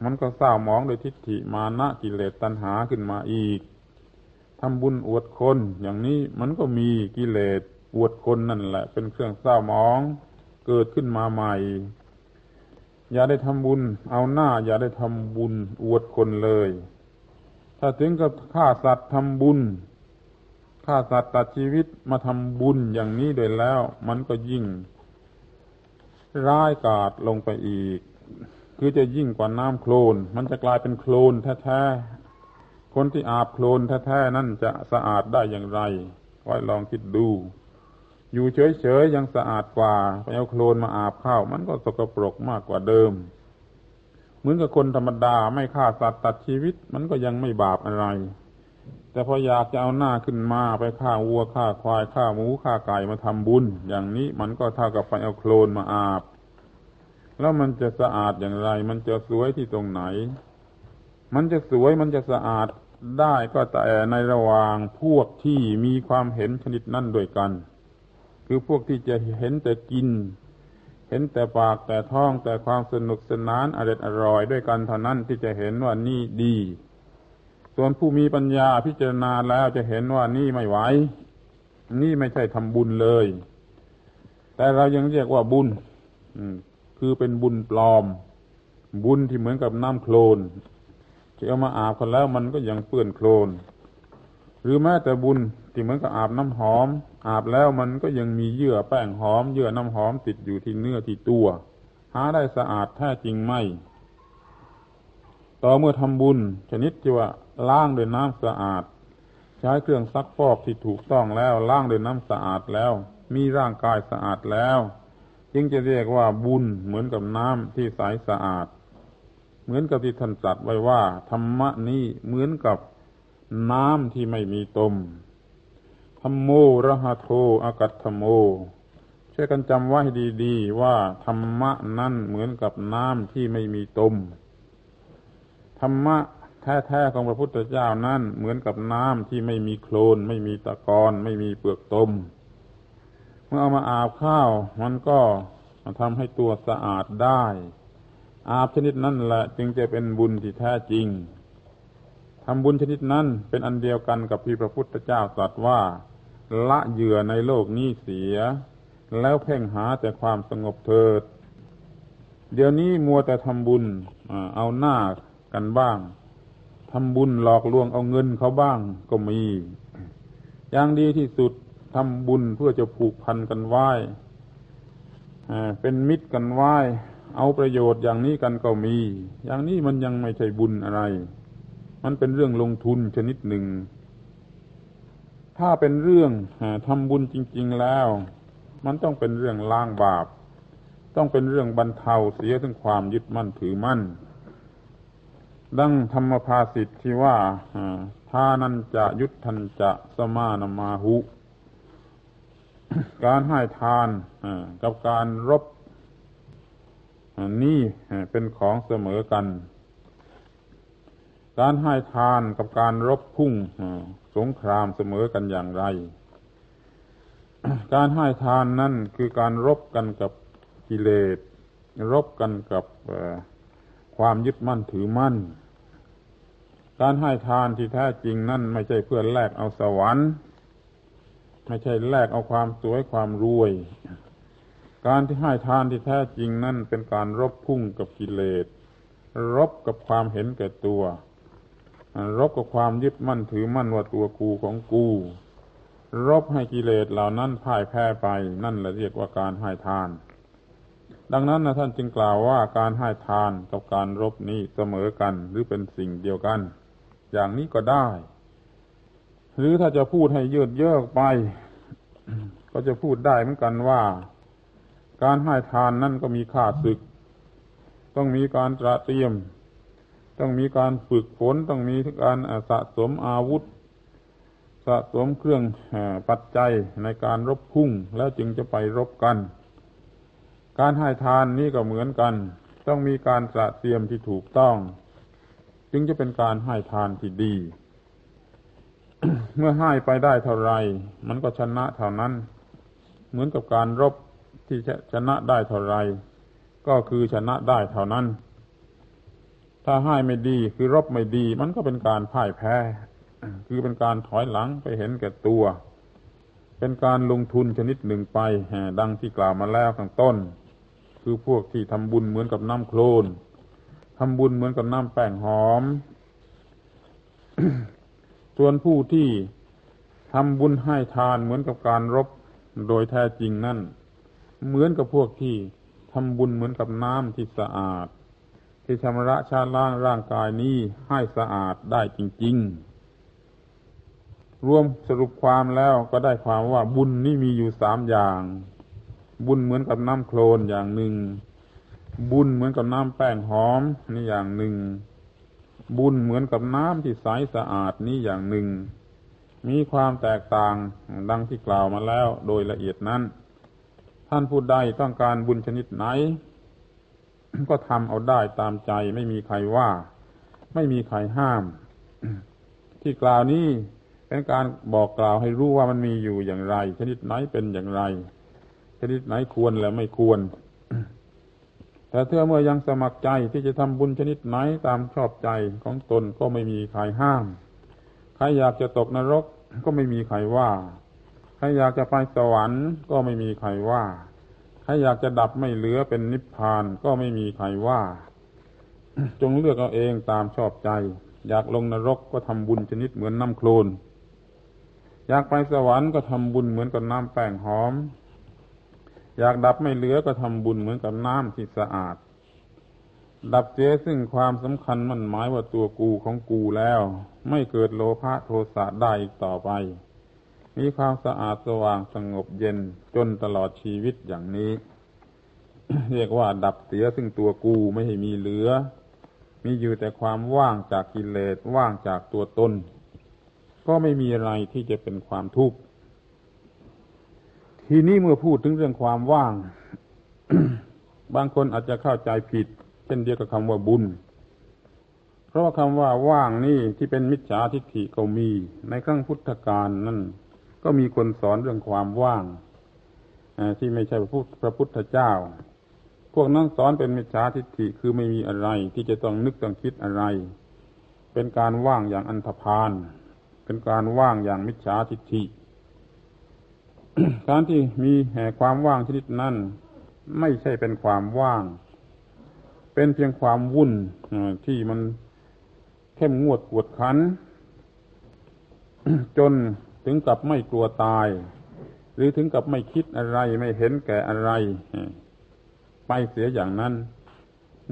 มันก็เศร้าหมองโดยทิฏฐิมานะกิเลสตัณหาขึ้นมาอีกทำบุญอวดคน อย่างนี้มันก็มีกิเลสอวดคนนั่นแหละ เป็นเครื่องเศร้าหมอง เกิดขึ้นมาใหม่ อย่าได้ทำบุญ เอาหน้า อย่าได้ทำบุญอวดคนเลย ถ้าถึงกับฆ่าสัตว์ทำบุญฆ่าสัตว์ตัดชีวิตมาทำบุญอย่างนี้โดยแล้ว มันก็ยิ่ง ร้ายกาจลงไปอีก คือจะยิ่งกว่าน้ำโคลน มันจะกลายเป็นโคลนแท้ๆ คนที่อาบโคลนแท้ๆนั่นจะสะอาดได้อย่างไรไว้ลองคิดดู อยู่เฉยๆยังสะอาดกว่าไปเอาโคลนมาอาบข้าว มันก็สกปรกมากกว่าเดิม เหมือนกับคนธรรมดาไม่ฆ่าสัตว์ตัดชีวิต มันก็ยังไม่บาปอะไร แต่พออยากจะเอาหน้าขึ้นมาไปฆ่าวัวฆ่าควายฆ่าหมูฆ่าไก่มาทำบุญ อย่างนี้มันก็เท่ากับไปเอาโคลนมาอาบ แล้วมันจะสะอาดอย่างไร มันจะสวยที่ตรงไหน มันจะสวยมันจะสะอาดได้ก็แต่ในระหว่างพวกที่มีความเห็นชนิดนั่นด้วยกัน คือพวกที่จะเห็นแต่กิน เห็นแต่ปากแต่ท้องแต่ความสนุกสนานอร่อยอร่อยด้วยกันเท่านั้นที่จะเห็นว่านี่ดี ส่วนผู้มีปัญญาพิจารณาแล้วจะเห็นว่านี่ไม่ไหวนี่ไม่ใช่ทำบุญเลย แต่เรายังเรียกว่าบุญ คือเป็นบุญปลอม บุญที่เหมือนกับน้ำโคลนที่เอามาอาบกันแล้วมันก็ยังเปื้อนโคลน หรือแม้แต่บุญที่เหมือนกับอาบน้ำหอม อาบแล้วมันก็ยังมีเยื่อแป้งหอมเยื่อน้ำหอมติดอยู่ที่เนื้อที่ตัว หาได้สะอาดแท้จริงไหมต่อเมื่อทำบุญ ชนิดที่ว่าล้างด้วยน้ำสะอาด ใช้เครื่องซักฟอกที่ถูกต้องแล้วล้างด้วยน้ำสะอาดแล้ว มีร่างกายสะอาดแล้ว จึงจะเรียกว่าบุญเหมือนกับน้ำที่ใสสะอาด เหมือนกับที่ท่านตรัสไว้ว่า ธรรมะนี้เหมือนกับน้ำที่ไม่มีตมธรรมโมระหะโทอากัตธโมช่วยกันจำไว้ดี ๆ ว่าธรรมะนั้นเหมือนกับน้ำที่ไม่มีตมธรรมะแท้ๆของพระพุทธเจ้านั้นเหมือนกับน้ำที่ไม่มีโคลน ไม่มีตะกอน ไม่มีเปลือกตม เมื่อเอามาอาบข้าว มันก็ทำให้ตัวสะอาดได้ อาบชนิดนั้นแหละจึงจะเป็นบุญที่แท้จริงทำบุญชนิดนั้นเป็นอันเดียวกันกับที่พระพุทธเจ้าตรัสว่า ละเหยื่อในโลกนี้เสีย แล้วเพ่งหาแต่ความสงบเถิด เดี๋ยวนี้มัวแต่ทำบุญเอาหน้ากันบ้างทำบุญหลอกลวงเอาเงินเขาบ้างก็มี อย่างดีที่สุด ทำบุญเพื่อจะผูกพันกันไว้เป็นมิตรกันไว้ เอาประโยชน์อย่างนี้กันก็มี อย่างนี้มันยังไม่ใช่บุญอะไร มันเป็นเรื่องลงทุนชนิดหนึ่ง ถ้าเป็นเรื่องทำบุญจริง ๆแล้ว มันต้องเป็นเรื่องล้างบาป ต้องเป็นเรื่องบรรเทาเสียถึงความยึดมั่นถือมั่น ดังธรรมภาสิทธิ์ที่ว่าทานันจะยุทธันจะสมานมาหุ การให้ทานกับการรบนี่เป็นของเสมอกัน การให้ทานกับการรบพุ่งสงครามเสมอกันอย่างไร การให้ทานนั่นคือการรบกันกับกิเลส รบกันกับความยึดมั่นถือมั่น การให้ทานที่แท้จริงนั่นไม่ใช่เพื่อแลกเอาสวรรค์ ไม่ใช่แลกเอาความสวยความรวย การที่ให้ทานที่แท้จริงนั่นเป็นการรบพุ่งกับกิเลส รบกับความเห็นแก่ตัว รบกับความยึดมั่นถือมั่นว่าตัวกูของกู รบให้กิเลสเหล่านั้นพ่ายแพ้ไป นั่นแหละเรียกว่าการให้ทาน ดังนั้นนะท่านจึงกล่าวว่าการให้ทานกับการรบนี้เสมอกันหรือเป็นสิ่งเดียวกัน อย่างนี้ก็ได้ หรือถ้าจะพูดให้ยืดเยื้อไป ก็จะพูดได้เหมือนกันว่า การให้ทานนั่นก็มีค่าศึก ต้องมีการตระเตรียม ต้องมีการฝึกฝนต้องมีการสะสมอาวุธ สะสมเครื่องปัจจัยในการรบพุ่งแล้วจึงจะไปรบกัน การให้ทานนี้ก็เหมือนกัน ต้องมีการตระเตรียมที่ถูกต้อง จึงจะเป็นการให้ทานที่ดี เมื่อให้ไปได้เท่าไร มันก็ชนะเท่านั้น เหมือนกับการรบที่ชนะได้เท่าไร ก็คือชนะได้เท่านั้น ถ้าให้ไม่ดีคือรบไม่ดี มันก็เป็นการพ่ายแพ้ คือเป็นการถอยหลังไปเห็นแก่ตัว เป็นการลงทุนชนิดหนึ่งไปดังที่กล่าวมาแล้วข้างต้น คือพวกที่ทำบุญเหมือนกับน้ำโคลนทำบุญเหมือนกับน้ำแป้งหอม ส่วนผู้ที่ทำบุญให้ทานเหมือนกับการรบโดยแท้จริงนั่น เหมือนกับพวกที่ทำบุญเหมือนกับน้ำที่สะอาด ที่ชำระชาล้างร่างกายนี้ให้สะอาดได้จริง ๆ รวมสรุปความแล้วก็ได้ความว่าบุญนี่มีอยู่สามอย่าง บุญเหมือนกับน้ำโคลนอย่างหนึ่ง บุญเหมือนกับน้ำแป้งหอมนี่อย่างหนึ่ง บุญเหมือนกับน้ำที่ใสสะอาดนี้อย่างหนึ่ง มีความแตกต่างดังที่กล่าวมาแล้วโดยละเอียดนั้น ท่านผู้ใดต้องการบุญชนิดไหน ก็ทำเอาได้ตามใจไม่มีใครว่า ไม่มีใครห้าม ที่กล่าวนี้เป็นการบอกกล่าวให้รู้ว่ามันมีอยู่อย่างไร ชนิดไหนเป็นอย่างไร ชนิดไหนควรและไม่ควร แต่เธอเมื่อยังสมัครใจที่จะทำบุญชนิดไหนตามชอบใจของตนก็ไม่มีใครห้าม ใครอยากจะตกนรกก็ไม่มีใครว่า ใครอยากจะไปสวรรค์ก็ไม่มีใครว่า ใครอยากจะดับไม่เหลือเป็นนิพพานก็ไม่มีใครว่า จงเลือกเอาเองตามชอบใจ อยากลงนรกก็ทำบุญชนิดเหมือนน้ำโคลนอยากไปสวรรค์ก็ทำบุญเหมือนกับน้ำแป้งหอม อยากดับไม่เหลือก็ทำบุญเหมือนกับน้ำที่สะอาด ดับเสียซึ่งความสำคัญมันหมายว่าตัวกูของกูแล้ว ไม่เกิดโลภะโทสะได้อีกต่อไป มีความสะอาดสว่างสงบเย็นจนตลอดชีวิตอย่างนี้ เรียกว่าดับเสียซึ่งตัวกูไม่ให้มีเหลือ มีอยู่แต่ความว่างจากกิเลสว่างจากตัวตน ก็ไม่มีอะไรที่จะเป็นความทุกข์ ทีนี้เมื่อพูดถึงเรื่องความว่าง บางคนอาจจะเข้าใจผิด เช่นเดียวกับคำว่าบุญ เพราะว่าคำว่าว่างนี่ที่เป็นมิจฉาทิฏฐิก็มี ในครั้งพุทธกาลนั่นก็มีคนสอนเรื่องความว่างที่ไม่ใช่พระพุทธเจ้า พวกนั้นสอนเป็นมิจฉาทิฏฐิคือไม่มีอะไร ที่จะต้องนึกต้องคิดอะไร เป็นการว่างอย่างอันธพาลเป็นการว่างอย่างมิจฉาทิฏฐิ การที่มีแห่ความว่างชนิดนั้นไม่ใช่เป็นความว่าง เป็นเพียงความวุ่นที่มันเข้มงวดกวดขัน จนถึงกับไม่กลัวตาย หรือถึงกับไม่คิดอะไรไม่เห็นแก่อะไร ไปเสียอย่างนั้น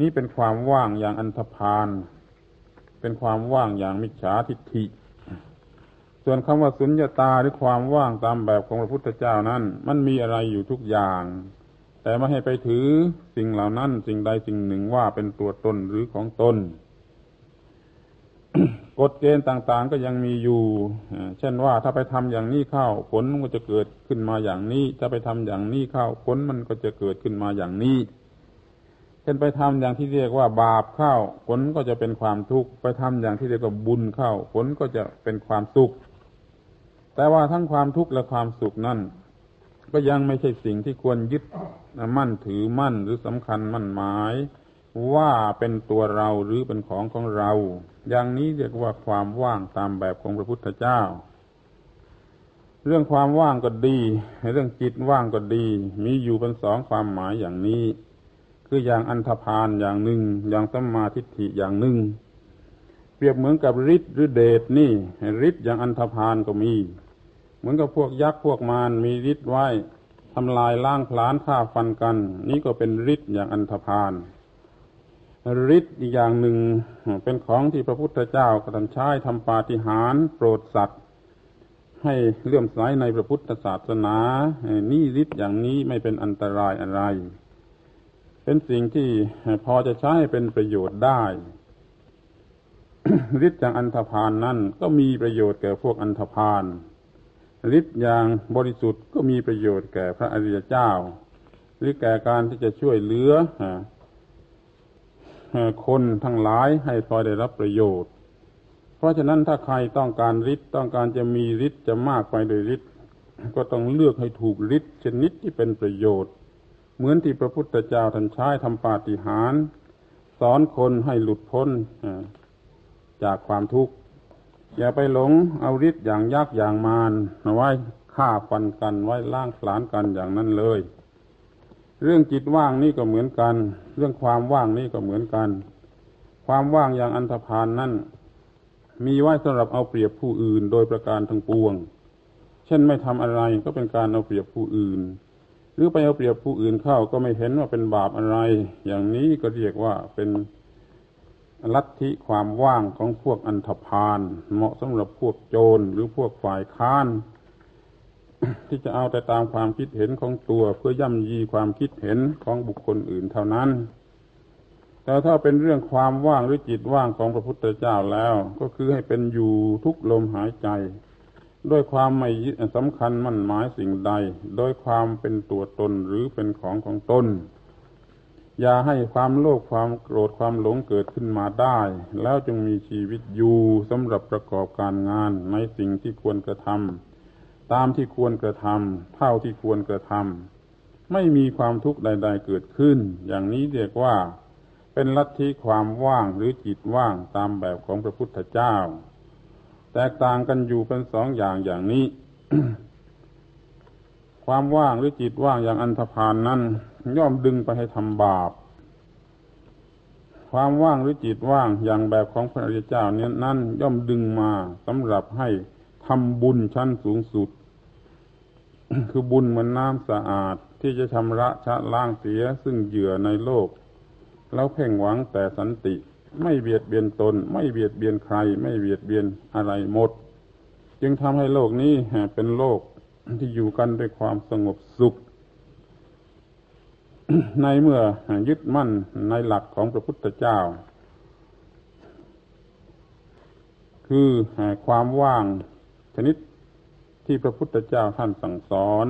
นี่เป็นความว่างอย่างอันธพาลเป็นความว่างอย่างมิจฉาทิฏฐิ ส่วนคำว่าสุญญาตาหรือความว่างตามแบบของพระพุทธเจ้านั้น มันมีอะไรอยู่ทุกอย่าง แต่ไม่ให้ไปถือสิ่งเหล่านั้นสิ่งใดสิ่งหนึ่งว่าเป็นตัวตนหรือของตนกฎเกณฑ์ต่างๆก็ยังมีอยู่ เช่นว่าถ้าไปทำอย่างนี้เข้าผลมันก็จะเกิดขึ้นมาอย่างนี้ ถ้าไปทำอย่างนี้เข้าผลมันก็จะเกิดขึ้นมาอย่างนี้ เช่นไปทำอย่างที่เรียกว่า บาปเข้าผลก็จะเป็นความทุกข์ ไปทำอย่างที่เรียกว่าบุญเข้าผลก็จะเป็นความสุข แต่ว่าทั้งความทุกข์และความสุขนั่นก็ยังไม่ใช่สิ่งที่ควรยึดมั่นถือมั่นหรือสำคัญมั่นหมาย ว่าเป็นตัวเราหรือเป็นของของเรา อย่างนี้เรียกว่าความว่างตามแบบของพระพุทธเจ้า เรื่องความว่างก็ดี เรื่องจิตว่างก็ดี มีอยู่เป็นสองความหมายอย่างนี้ คืออย่างอันธพาลอย่างหนึ่ง อย่างสัมมาทิฏฐิอย่างหนึ่ง เปรียบเหมือนกับฤทธิ์หรือเดชนี่ฤทธิ์อย่างอันธพาลก็มี เหมือนกับพวกยักษ์พวกมารมีฤทธิ์ไว้ทำลายล้างพลานฆ่าฟันกัน นี่ก็เป็นฤทธิ์อย่างอันธพาลฤทธิ์อีกอย่างหนึ่งเป็นของที่พระพุทธเจ้ากระทำใช้ทำปาฏิหาริย์โปรดสัตว์ ให้เลื่อมใสในพระพุทธศาสนานี่ฤทธิ์อย่างนี้ไม่เป็นอันตรายอะไร เป็นสิ่งที่พอจะใช้เป็นประโยชน์ได้ฤทธิ์อย่างอันธพาลนนั่นก็มีประโยชน์แก่พวกอันธพาล ฤทธิ์อย่างบริสุทธิ์ก็มีประโยชน์แก่พระอริยเจ้า หรือแก่การที่จะช่วยเหลือคนทั้งหลายให้พอได้รับประโยชน์ เพราะฉะนั้นถ้าใครต้องการฤทธิ์ต้องการจะมีฤทธิ์จะมากไปโดยฤทธิ์ก็ต้องเลือกให้ถูกฤทธิ์ชนิดที่เป็นประโยชน์ เหมือนที่พระพุทธเจ้าท่านใช้ทำปาฏิหาริย์สอนคนให้หลุดพ้นจากความทุกข์ อย่าไปหลงเอาฤทธิ์อย่างยักษ์อย่างมารไว้ฆ่าฟันกันไว้ล่างผลานกันอย่างนั้นเลย เรื่องจิตว่างนี่ก็เหมือนกัน เรื่องความว่างนี่ก็เหมือนกัน ความว่างอย่างอันธพาลนนั่นมีไว้สำหรับเอาเปรียบผู้อื่นโดยประการทั้งปวง เช่นไม่ทำอะไรก็เป็นการเอาเปรียบผู้อื่น หรือไปเอาเปรียบผู้อื่นเข้าก็ไม่เห็นว่าเป็นบาปอะไร อย่างนี้ก็เรียกว่าเป็น ลัทธิความว่างของพวกอันธพาลเหมาะสำหรับพวกโจรหรือพวกฝ่ายค้าน ที่จะเอาแต่ตามความคิดเห็นของตัวเพื่อย่ำยีความคิดเห็นของบุคคลอื่นเท่านั้น แต่ถ้าเป็นเรื่องความว่างหรือจิตว่างของพระพุทธเจ้าแล้ว ก็คือให้เป็นอยู่ทุกลมหายใจ ด้วยความไม่สำคัญมั่นหมายสิ่งใด โดยความเป็นตัวตนหรือเป็นของของตน อย่าให้ความโลภความโกรธความหลงเกิดขึ้นมาได้ แล้วจึงมีชีวิตอยู่สำหรับประกอบการงานในสิ่งที่ควรกระทำตามที่ควรกระทำเท่าที่ควรกระทำไม่มีความทุกข์ใด ๆ เกิดขึ้น อย่างนี้เรียกว่า เป็นลัทธิความว่างหรือจิตว่างตามแบบของพระพุทธเจ้า แตกต่างกันอยู่เป็นสองอย่างอย่างนี้ ความว่างหรือจิตว่างอย่างอันธพาลนนั้น ย่อมดึงไปให้ทำบาป ความว่างหรือจิตว่างอย่างแบบของพระอริยเจ้าเนี่ยนั่นย่อมดึงมาสำหรับให้ทำบุญชั้นสูงสุด คือบุญเหมือนน้ำสะอาดที่จะชำระชะล้างเสียซึ่งเหยื่อในโลก แล้วเพ่งหวังแต่สันติ ไม่เบียดเบียนตน ไม่เบียดเบียนใคร ไม่เบียดเบียนอะไรหมด จึงทำให้โลกนี้เป็นโลกที่อยู่กันด้วยความสงบสุข ในเมื่อยึดมั่นในหลักของพระพุทธเจ้า คือความว่างชนิดที่พระพุทธเจ้าท่านสั่งสอน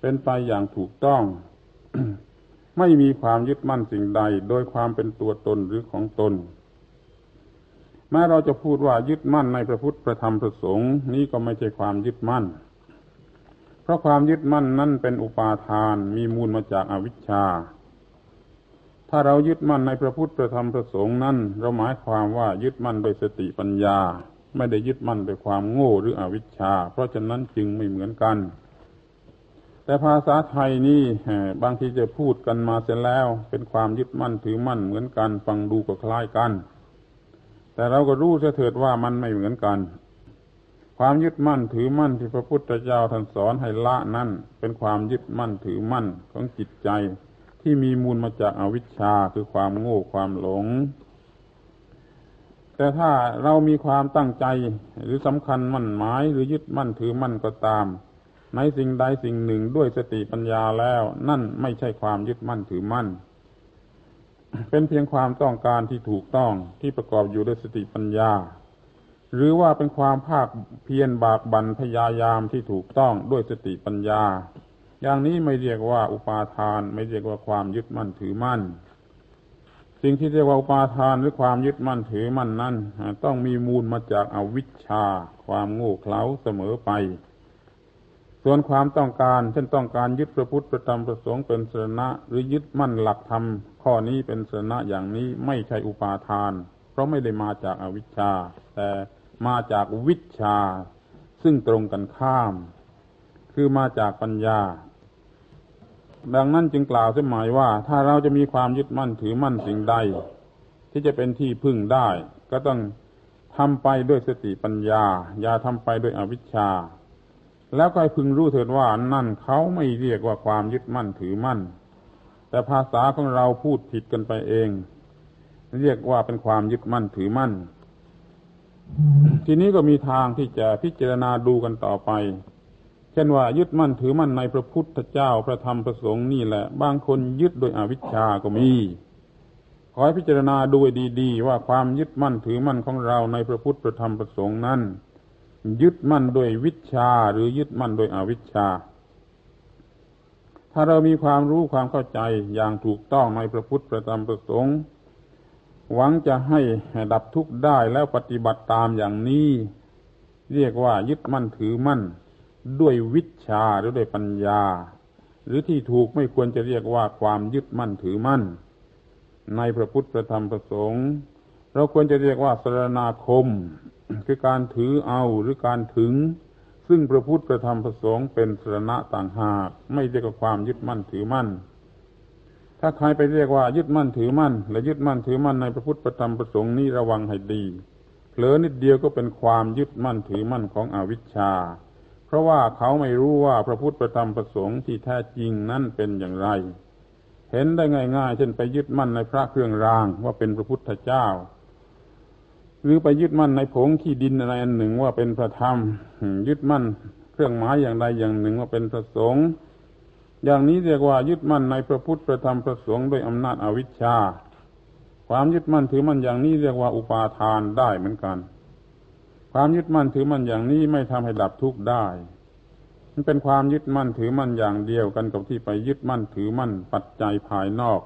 เป็นไปอย่างถูกต้อง ไม่มีความยึดมั่นสิ่งใด โดยความเป็นตัวตนหรือของตนแม้เราจะพูดว่ายึดมั่นในพระพุทธพระธรรมพระสงฆ์นี้ก็ไม่ใช่ความยึดมั่น ราะความยึดมั่นนั่นเป็นอุปาทานมีมูลมาจากอาวิชชา ถ้าเรายึดมั่นในพระพุทธพระธรรมพระสงฆ์นั้น เราหมายความว่ายึดมั่นโดยสติปัญญา ไม่ได้ยึดมั่นโดยความโง่หรืออวิชชา เพราะฉะนั้นจึงไม่เหมือนกัน แต่ภาษาไทยนี่บางทีจะพูดกันมาเสร็จแล้ว เป็นความยึดมั่นถือมั่นเหมือนกัน ฟังดูก็คล้ายกัน แต่เราก็รู้เสียเถิดว่ามันไม่เหมือนกัน ความยึดมั่นถือมั่นที่พระพุทธเจ้าท่านสอนให้ละนั่นเป็นความยึดมั่นถือมั่นของจิตใจ ที่มีมูลมาจากอาวิชชาคือความโง่ความหลง แต่ถ้าเรามีความตั้งใจหรือสำคัญมั่นหมายหรือยึดมั่นถือมั่นก็ตาม ในสิ่งใดสิ่งหนึ่งด้วยสติปัญญาแล้ว นั่นไม่ใช่ความยึดมั่นถือมั่น เป็นเพียงความต้องการที่ถูกต้องที่ประกอบอยู่ด้วยสติปัญญา หรือว่าเป็นความภาคเพียรบากบั่นพยายามที่ถูกต้องด้วยสติปัญญา อย่างนี้ไม่เรียกว่าอุปาทาน ไม่เรียกว่าความยึดมั่นถือมั่น สิ่งที่เรียกว่าอุปาทานหรือความยึดมั่นถือมั่นนั้น ต้องมีมูลมาจากอาวิชชา ความโง่เขลาเสมอไป ส่วนความต้องการเช่นต้องการยึดพระพุทธประธรรมประสงค์เป็นสรณะหรือยึดมั่นหลักธรรมข้อนี้เป็นสรณะอย่างนี้ไม่ใช่อุปาทาน เพราะไม่ได้มาจากอาวิชชา แต่ มาจากวิชา ซึ่งตรงกันข้าม คือมาจากปัญญา ดังนั้นจึงกล่าวเสมายว่า ถ้าเราจะมีความยึดมั่นถือมั่นสิ่งใด ที่จะเป็นที่พึ่งได้ ก็ต้องทำไปด้วยสติปัญญา อย่าทำไปด้วยอวิชชา แล้วก็พึงรู้เถิดว่านั่นเขาไม่เรียกว่าความยึดมั่นถือมั่น แต่ภาษาของเราพูดผิดกันไปเอง เรียกว่าเป็นความยึดมั่นถือมั่น ทีนี้ก็มีทางที่จะพิจารณาดูกันต่อไป เช่นว่ายึดมั่นถือมั่นในพระพุทธเจ้าพระธรรมพระสงฆ์นี่แหละ บางคนยึดโดยอวิชชาก็มี ขอให้พิจารณาดูดีๆ ว่าความยึดมั่นถือมั่นของเราในพระพุทธพระธรรมพระสงฆ์นั้น ยึดมั่นโดยวิชาหรือยึดมั่นโดยอวิชชา ถ้าเรามีความรู้ความเข้าใจอย่างถูกต้องในพระพุทธพระธรรมพระสงฆ์ หวังจะให้ดับทุกข์ได้แล้วปฏิบัติตามอย่างนี้ เรียกว่ายึดมั่นถือมั่น ด้วยวิชาหรือด้วยปัญญา หรือที่ถูกไม่ควรจะเรียกว่าความยึดมั่นถือมั่น ในพระพุทธพระธรรมพระสงฆ์เราควรจะเรียกว่าสรนาคม คือการถือเอาหรือการถึง ซึ่งพระพุทธพระธรรมพระสงฆ์เป็นสรณะต่างหาก ไม่เรียกว่าความยึดมั่นถือมั่น ถ้าใครไปเรียกว่ายึดมั่นถือมั่น และยึดมั่นถือมั่นในพระพุทธพระธรรมพระสงฆ์นี้ระวังให้ดีเผลอนิดเดียวก็เป็นความยึดมั่นถือมั่นของอวิชชา เพราะว่าเขาไม่รู้ว่าพระพุทธประธรรมประสงค์ที่แท้จริงนั่นเป็นอย่างไร เห็นได้ง่ายๆเช่นไปยึดมั่นในพระเครื่องรางว่าเป็นพระพุทธเจ้า หรือไปยึดมั่นในผงขี้ดินอะไรอันหนึ่งว่าเป็นพระธรรม ยึดมั่นเครื่องหมายอย่างใดอย่างหนึ่งว่าเป็นพระสงฆ์ อย่างนี้เรียกว่ายึดมั่นในพระพุทธประธรรมประสงค์ด้วยอำนาจอวิชชา ความยึดมั่นถือมั่นอย่างนี้เรียกว่าอุปาทานได้เหมือนกัน ความยึดมั่นถือมั่นอย่างนี้ไม่ทำให้ดับทุกข์ได้ มันเป็นความยึดมั่นถือมั่นอย่างเดียวกันกับที่ไปยึดมั่นถือมั่นปัจจัยภายนอก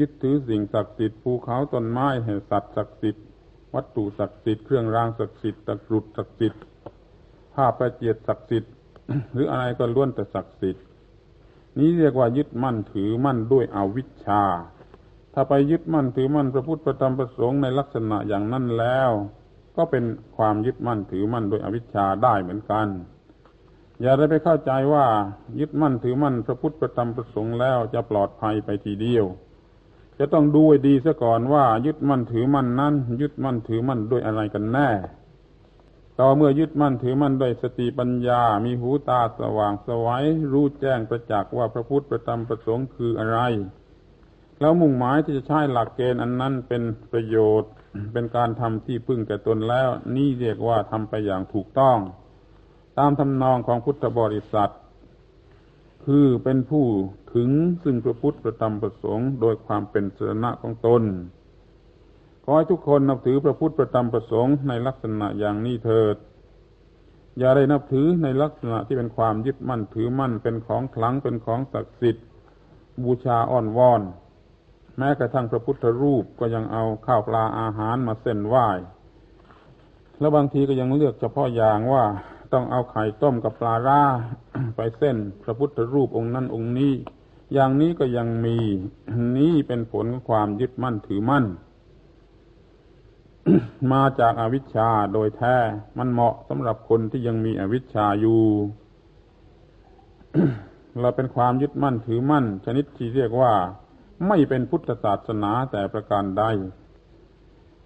ยึดถือสิ่งศักดิ์สิทธิ์ภูเขาต้นไม้เหตุสัตว์ศักดิ์สิทธิ์วัตถุศักดิ์สิทธิ์เครื่องรางศักดิ์สิทธิ์ตะกรุดศักดิ์สิทธิ์ผ้าประเจียดศักดิ์สิทธิ์หรืออะไรก็ล้วนแต่ศักดิ์สิทธิ์ นี้เรียกว่ายึดมั่นถือมั่นด้วยอวิชชา ถ้าไปยึดมั่นถือมั่นพระพุทธประธรรมประสงค์ในลักษณะอย่างนั้นแล้ว ก็เป็นความยึดมั่นถือมั่นโดยอวิชชาได้เหมือนกัน อย่าได้ไปเข้าใจว่ายึดมั่นถือมั่นพระพุทธประธรรมประสงค์แล้วจะปลอดภัยไปทีเดียว จะต้องดูให้ดีซะก่อนว่ายึดมั่นถือมั่นนั้นยึดมั่นถือมั่นด้วยอะไรกันแน่ ต่อเมื่อยึดมั่นถือมั่นด้วยสติปัญญา มีหูตาสว่างสวัยรู้แจ้งประจักษ์ว่าพระพุทธประธรรมประสงค์คืออะไร แล้วมุ่งหมายที่จะใช้หลักเกณฑ์อันนั้นเป็นประโยชน์ เป็นการทำที่พึ่งแก่ตนแล้ว นี่เรียกว่าทำไปอย่างถูกต้อง ตามทำนองของพุทธบริษัท คือเป็นผู้ถึงซึ่งพระพุทธประธรรมประสงค์ โดยความเป็นสรณะของตน ขอให้ทุกคนนับถือพระพุทธประธรรมประสงค์ในลักษณะอย่างนี้เถิด อย่าได้นับถือในลักษณะที่เป็นความยึดมั่นถือมั่นเป็นของขลังเป็นของศักดิ์สิทธิ์ บูชาอ้อนวอน แม้กระทั่งพระพุทธรูปก็ยังเอาข้าวปลาอาหารมาเส้นไหว้แล้วบางทีก็ยังเลือกเฉพาะอย่างว่าต้องเอาไข่ต้มกับปลาร่าไปเส้น พระพุทธรูปองค์นั้นองค์นี้ อย่างนี้ก็ยังมี นี้เป็นผลของความยึดมั่นถือมั่น มาจากอาวิชชาโดยแท้ มันเหมาะสำหรับคนที่ยังมีอวิชชาอยู่ เราเป็นความยึดมั่นถือมั่น ชนิดที่เรียกว่า ไม่เป็นพุทธศาสนาแต่ประการใด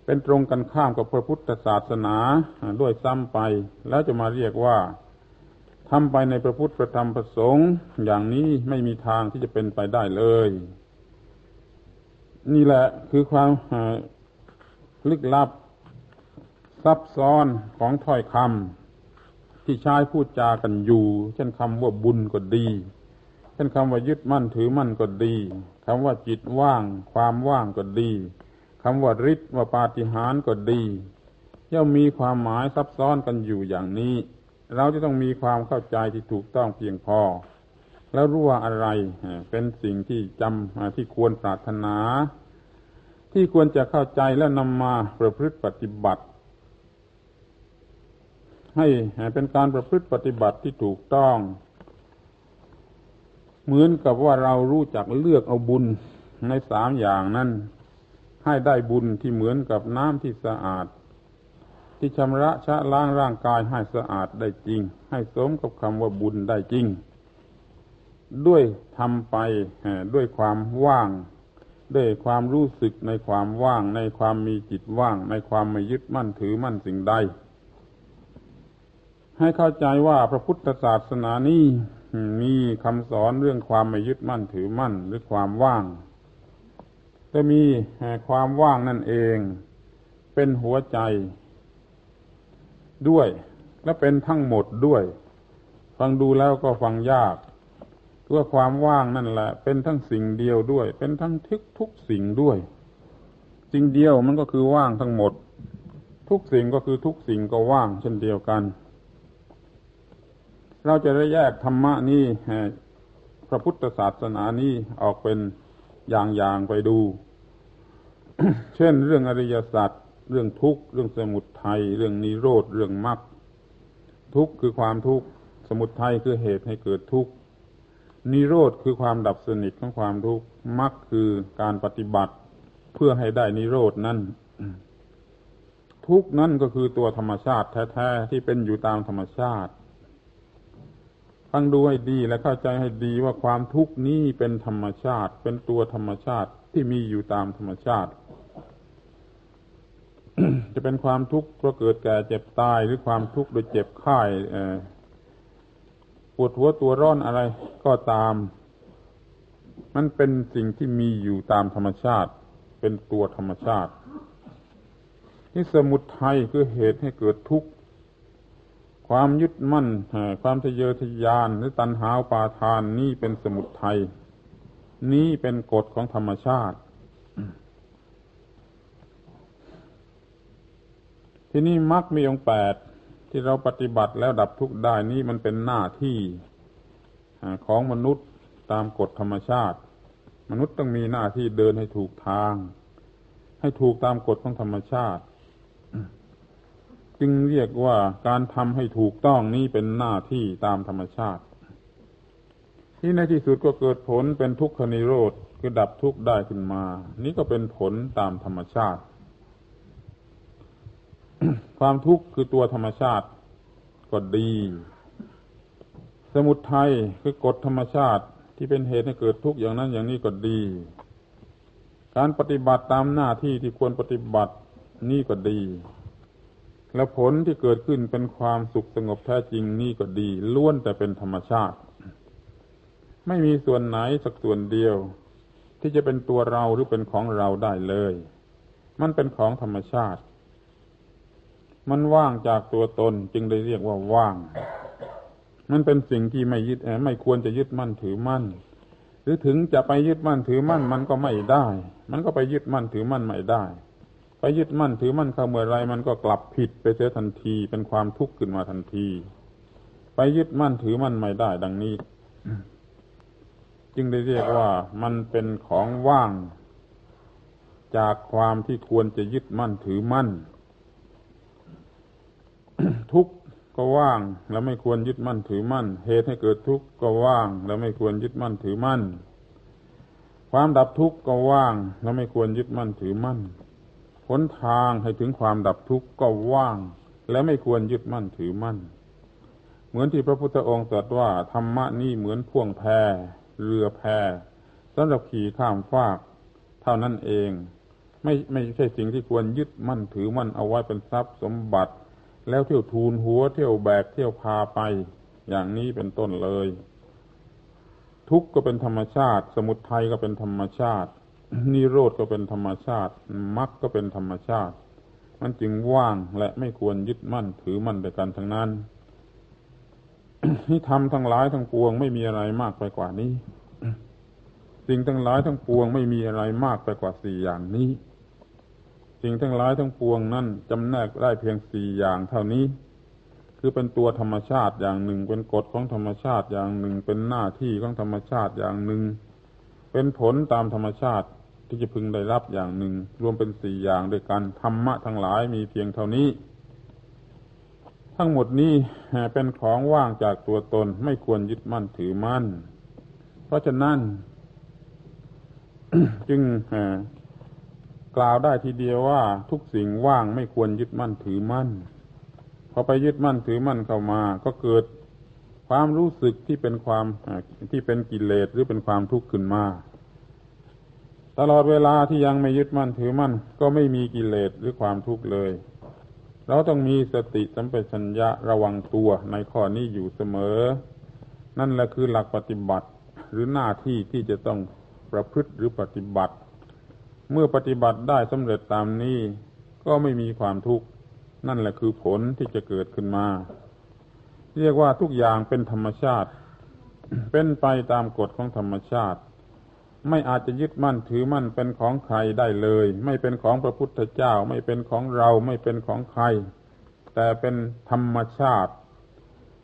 เป็นตรงกันข้ามกับพระพุทธศาสนาด้วยซ้ำไป แล้วจะมาเรียกว่าทำไปในพระพุทธประธรรมประสงค์ อย่างนี้ไม่มีทางที่จะเป็นไปได้เลย นี่แหละคือความ ลึกลับ ซับซ้อนของถ้อยคำที่ใช้พูดจากันอยู่ เช่นคำว่าบุญก็ดี เช่นคำว่ายึดมั่นถือมั่นก็ดีคำว่าจิตว่าง ความว่างก็ดีคำว่าฤทธิ์ว่าปาฏิหาริย์ก็ดีย่อมมีความหมายซับซ้อนกันอยู่อย่างนี้ เราจะต้องมีความเข้าใจที่ถูกต้องเพียงพอ แล้วรู้ว่าอะไรเป็นสิ่งที่จำที่ควรปรารถนา ที่ควรจะเข้าใจและนำมาประพฤติปฏิบัติ ให้เป็นการประพฤติปฏิบัติที่ถูกต้อง เหมือนกับว่าเรารู้จักเลือกเอาบุญในสามอย่างนั้น ให้ได้บุญที่เหมือนกับน้ำที่สะอาด ที่ชำระชะล้างร่างกายให้สะอาดได้จริง ให้สมกับคำว่าบุญได้จริง ด้วยทำไปด้วยความว่าง ด้วยความรู้สึกในความว่าง ในความมีจิตว่าง ในความไม่ยึดมั่นถือมั่นสิ่งใด ให้เข้าใจว่าพระพุทธศาสนานี้มีคำสอนเรื่องความไม่ยึดมั่นถือมั่นหรือความว่าง จะมีความว่างนั่นเอง เป็นหัวใจ ด้วย และเป็นทั้งหมดด้วย ฟังดูแล้วก็ฟังยาก ว่าความว่างนั่นแหละ เป็นทั้งสิ่งเดียวด้วย เป็นทั้งทุกทุกสิ่งด้วย สิ่งเดียวมันก็คือว่างทั้งหมด ทุกสิ่งก็คือทุกสิ่งก็ว่าง เช่นเดียวกัน เราจะได้แยกธรรมะนี้พระพุทธศาสนานี้ออกเป็นอย่างๆไปดู เช่น เรื่องอริยสัจเรื่องทุกข์เรื่องสมุทัยเรื่องนิโรธเรื่องมรรคทุกข์คือความทุกข์สมุทัยคือเหตุให้เกิดทุกข์ นิโรธคือความดับสนิทของความทุกข์มรรคคือการปฏิบัติเพื่อให้ได้นิโรธนั้นทุกนั่นก็คือตัวธรรมชาติแท้ๆที่เป็นอยู่ตามธรรมชาติฟังดูให้ดีและเข้าใจให้ดีว่าความทุกข์นี้เป็นธรรมชาติ เป็นตัวธรรมชาติที่มีอยู่ตามธรรมชาติ จะเป็นความทุกข์เพราะเกิดแก่เจ็บตายหรือความทุกข์โดยเจ็บไข้ วดหัวตัวร้อนอะไรก็ตาม มันเป็นสิ่งที่มีอยู่ตามธรรมชาติ เป็นตัวธรรมชาตินี่สมุทัยคือเหตุให้เกิดทุกข์ความยึดมั่นความทะเยอทะยานหรือตัณหาปาทานนี่เป็นสมุทัยนี่เป็นกฎของธรรมชาติ ที่นี่มรรคมีองค์แปด ที่เราปฏิบัติแล้วดับทุกข์ได้นี่มันเป็นหน้าที่ของมนุษย์ตามกฎธรรมชาติ มนุษย์ต้องมีหน้าที่เดินให้ถูกทาง ให้ถูกตามกฎของธรรมชาติ จึงเรียกว่าการทำให้ถูกต้องนี้เป็นหน้าที่ตามธรรมชาติ ที่ในที่สุดก็เกิดผลเป็นทุกขนิโรธคือดับทุกข์ได้ขึ้นมา นี่ก็เป็นผลตามธรรมชาติ ความทุกข์คือตัวธรรมชาติก็ดี สมุทัยคือกฎธรรมชาติที่เป็นเหตุให้เกิดทุกข์อย่างนั้นอย่างนี้ก็ดี การปฏิบัติตามหน้าที่ที่ควรปฏิบัตินี่ก็ดี และผลที่เกิดขึ้นเป็นความสุขสงบแท้จริงนี่ก็ดี ล้วนแต่เป็นธรรมชาติ ไม่มีส่วนไหนสักส่วนเดียว ที่จะเป็นตัวเราหรือเป็นของเราได้เลย มันเป็นของธรรมชาติ มันว่างจากตัวตนจึงได้เรียกว่าว่าง มันเป็นสิ่งที่ไม่ยึดไม่ควรจะยึดมั่นถือมั่น หรือถึงจะไปยึดมั่นถือมั่นมันก็ไม่ได้ มันก็ไปยึดมั่นถือมั่นไม่ได้ ไปยึดมั่นถือมั่นเข้าเมื่อไรมันก็กลับผิดไปเสียทันที เป็นความทุกข์ขึ้นมาทันที ไปยึดมั่นถือมั่นไม่ได้ ดังนี้ จึงได้เรียกว่ามันเป็นของว่าง จากความที่ควรจะยึดมั่นถือมั่น ทุกข์ก็ว่าง แล้วไม่ควรยึดมั่นถือมั่น เหตุให้เกิดทุกข์ก็ว่าง แล้วไม่ควรยึดมั่นถือมั่น ความดับทุกข์ก็ว่างเราไม่ควรยึดมั่นถือมั่นหนทางให้ถึงความดับทุกข์ก็ว่าง และไม่ควรยึดมั่นถือมั่น เหมือนที่พระพุทธองค์ตรัสว่าธรรมะนี่เหมือนพ่วงแพเรือแพสำหรับขี่ข้ามฟาก เท่านั้นเอง ไม่ไม่ใช่สิ่งที่ควรยึดมั่นถือมั่นเอาไว้เป็นทรัพย์สมบัติ แล้วเที่ยวทูลหัวเที่ยวแบกเที่ยวพาไป อย่างนี้เป็นต้นเลย ทุกข์ก็เป็นธรรมชาติ สมุทัยก็เป็นธรรมชาติ นิโรธก็เป็นธรรมชาติมรรคก็เป็นธรรมชาติ มันจึงว่างและไม่ควรยึดมั่นถือมั่นแต่กันทั้งนั้นที่ทำทั้งหลายทั้งปวงไม่มีอะไรมากไปกว่านี้ สิ่งทั้งหลายทั้งปวงไม่มีอะไรมากไปกว่าสี่อย่างนี้ สิ่งทั้งหลายทั้งปวงนั่นจำแนกได้เพียงสี่อย่างเท่านี้ คือเป็นตัวธรรมชาติอย่างหนึ่ง เป็นกฎของธรรมชาติอย่างหนึ่ง เป็นหน้าที่ของธรรมชาติอย่างหนึ่ง เป็นผลตามธรรมชาติที่จะพึงได้รับอย่างหนึ่ง รวมเป็นสี่อย่างด้วยกันธรรมะทั้งหลายมีเพียงเท่านี้ ทั้งหมดนี้เป็นของว่างจากตัวตนไม่ควรยึดมั่นถือมั่น เพราะฉะนั้น จึง กล่าวได้ทีเดียวว่าทุกสิ่งว่างไม่ควรยึดมั่นถือมั่น พอไปยึดมั่นถือมั่นเข้ามา ก็เกิดความรู้สึกที่เป็นความที่เป็นกิเลสหรือเป็นความทุกข์ขึ้นมา ตลอดเวลาที่ยังไม่ยึดมั่นถือมั่น ก็ไม่มีกิเลสหรือความทุกข์เลย เราต้องมีสติสัมปชัญญะระวังตัวในข้อนี้อยู่เสมอ นั่นแหละคือหลักปฏิบัติหรือหน้าที่ที่จะต้องประพฤติหรือปฏิบัติ เมื่อปฏิบัติได้สำเร็จตามนี้ ก็ไม่มีความทุกข์ นั่นแหละคือผลที่จะเกิดขึ้นมา เรียกว่าทุกอย่างเป็นธรรมชาติ เป็นไปตามกฎของธรรมชาติ ไม่อาจจะยึดมั่นถือมั่นเป็นของใครได้เลย ไม่เป็นของพระพุทธเจ้า ไม่เป็นของเราไม่เป็นของใคร แต่เป็นธรรมชาติ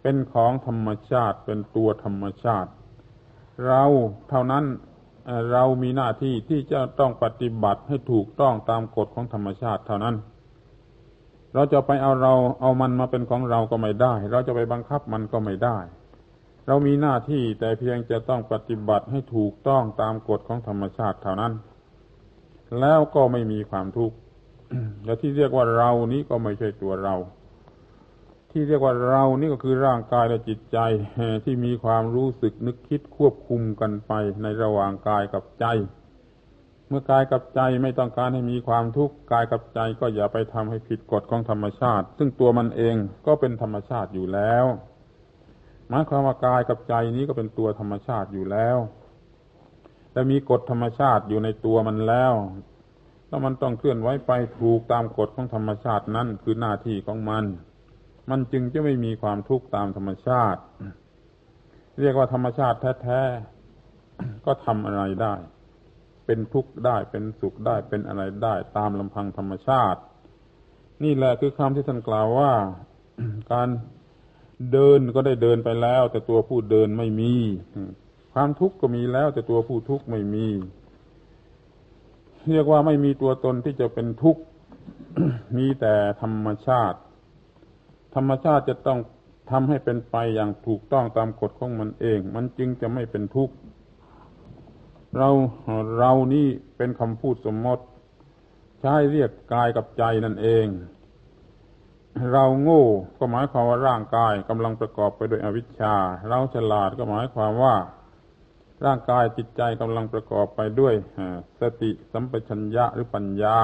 เป็นของธรรมชาติ เป็นตัวธรรมชาติ เราเท่านั้น เรามีหน้าที่ที่จะต้องปฏิบัติให้ถูกต้องตามกฎของธรรมชาติเท่านั้น เราจะไปเอาเราเอามันมาเป็นของเราก็ไม่ได้ เราจะไปบังคับมันก็ไม่ได้ เรามีหน้าที่แต่เพียงจะต้องปฏิบัติให้ถูกต้องตามกฎของธรรมชาติเท่านั้น แล้วก็ไม่มีความทุกข์และที่เรียกว่าเรานี้ก็ไม่ใช่ตัวเรา ที่เรียกว่าเรานี่ก็คือร่างกายและจิตใจที่มีความรู้สึกนึกคิดควบคุมกันไปในระหว่างกายกับใจ เมื่อกายกับใจไม่ต้องการให้มีความทุกข์กายกับใจก็อย่าไปทำให้ผิดกฎของธรรมชาติ ซึ่งตัวมันเองก็เป็นธรรมชาติอยู่แล้วหมายความว่ากายกับใจนี้ก็เป็นตัวธรรมชาติอยู่แล้วแต่มีกฎธรรมชาติอยู่ในตัวมันแล้วแล้วมันต้องเคลื่อนไหวไปถูกตามกฎของธรรมชาตินั้นคือหน้าที่ของมัน มันจึงจะไม่มีความทุกข์ตามธรรมชาติ เรียกว่าธรรมชาติแท้ๆก็ทำอะไรได้ เป็นทุกข์ได้เป็นสุขได้เป็นอะไรได้ตามลำพังธรรมชาติ นี่แหละคือคำที่ท่านกล่าวว่า การเดินก็ได้เดินไปแล้ว แต่ตัวผู้เดินไม่มี ความทุกข์ก็มีแล้ว แต่ตัวผู้ทุกข์ไม่มี เรียกว่าไม่มีตัวตนที่จะเป็นทุกข์มีแต่ธรรมชาติ ธรรมชาติจะต้องทำให้เป็นไปอย่างถูกต้องตามกฎของมันเอง มันจึงจะไม่เป็นทุกข์ เราเรานี่เป็นคำพูดสมมติ ใช้เรียกกายกับใจนั่นเอง เราโง่ก็หมายความว่าร่างกายกำลังประกอบไปด้วยอวิชชา เราฉลาดก็หมายความว่า ร่างกายจิตใจกำลังประกอบไปด้วยสติสัมปชัญญะหรือปัญญา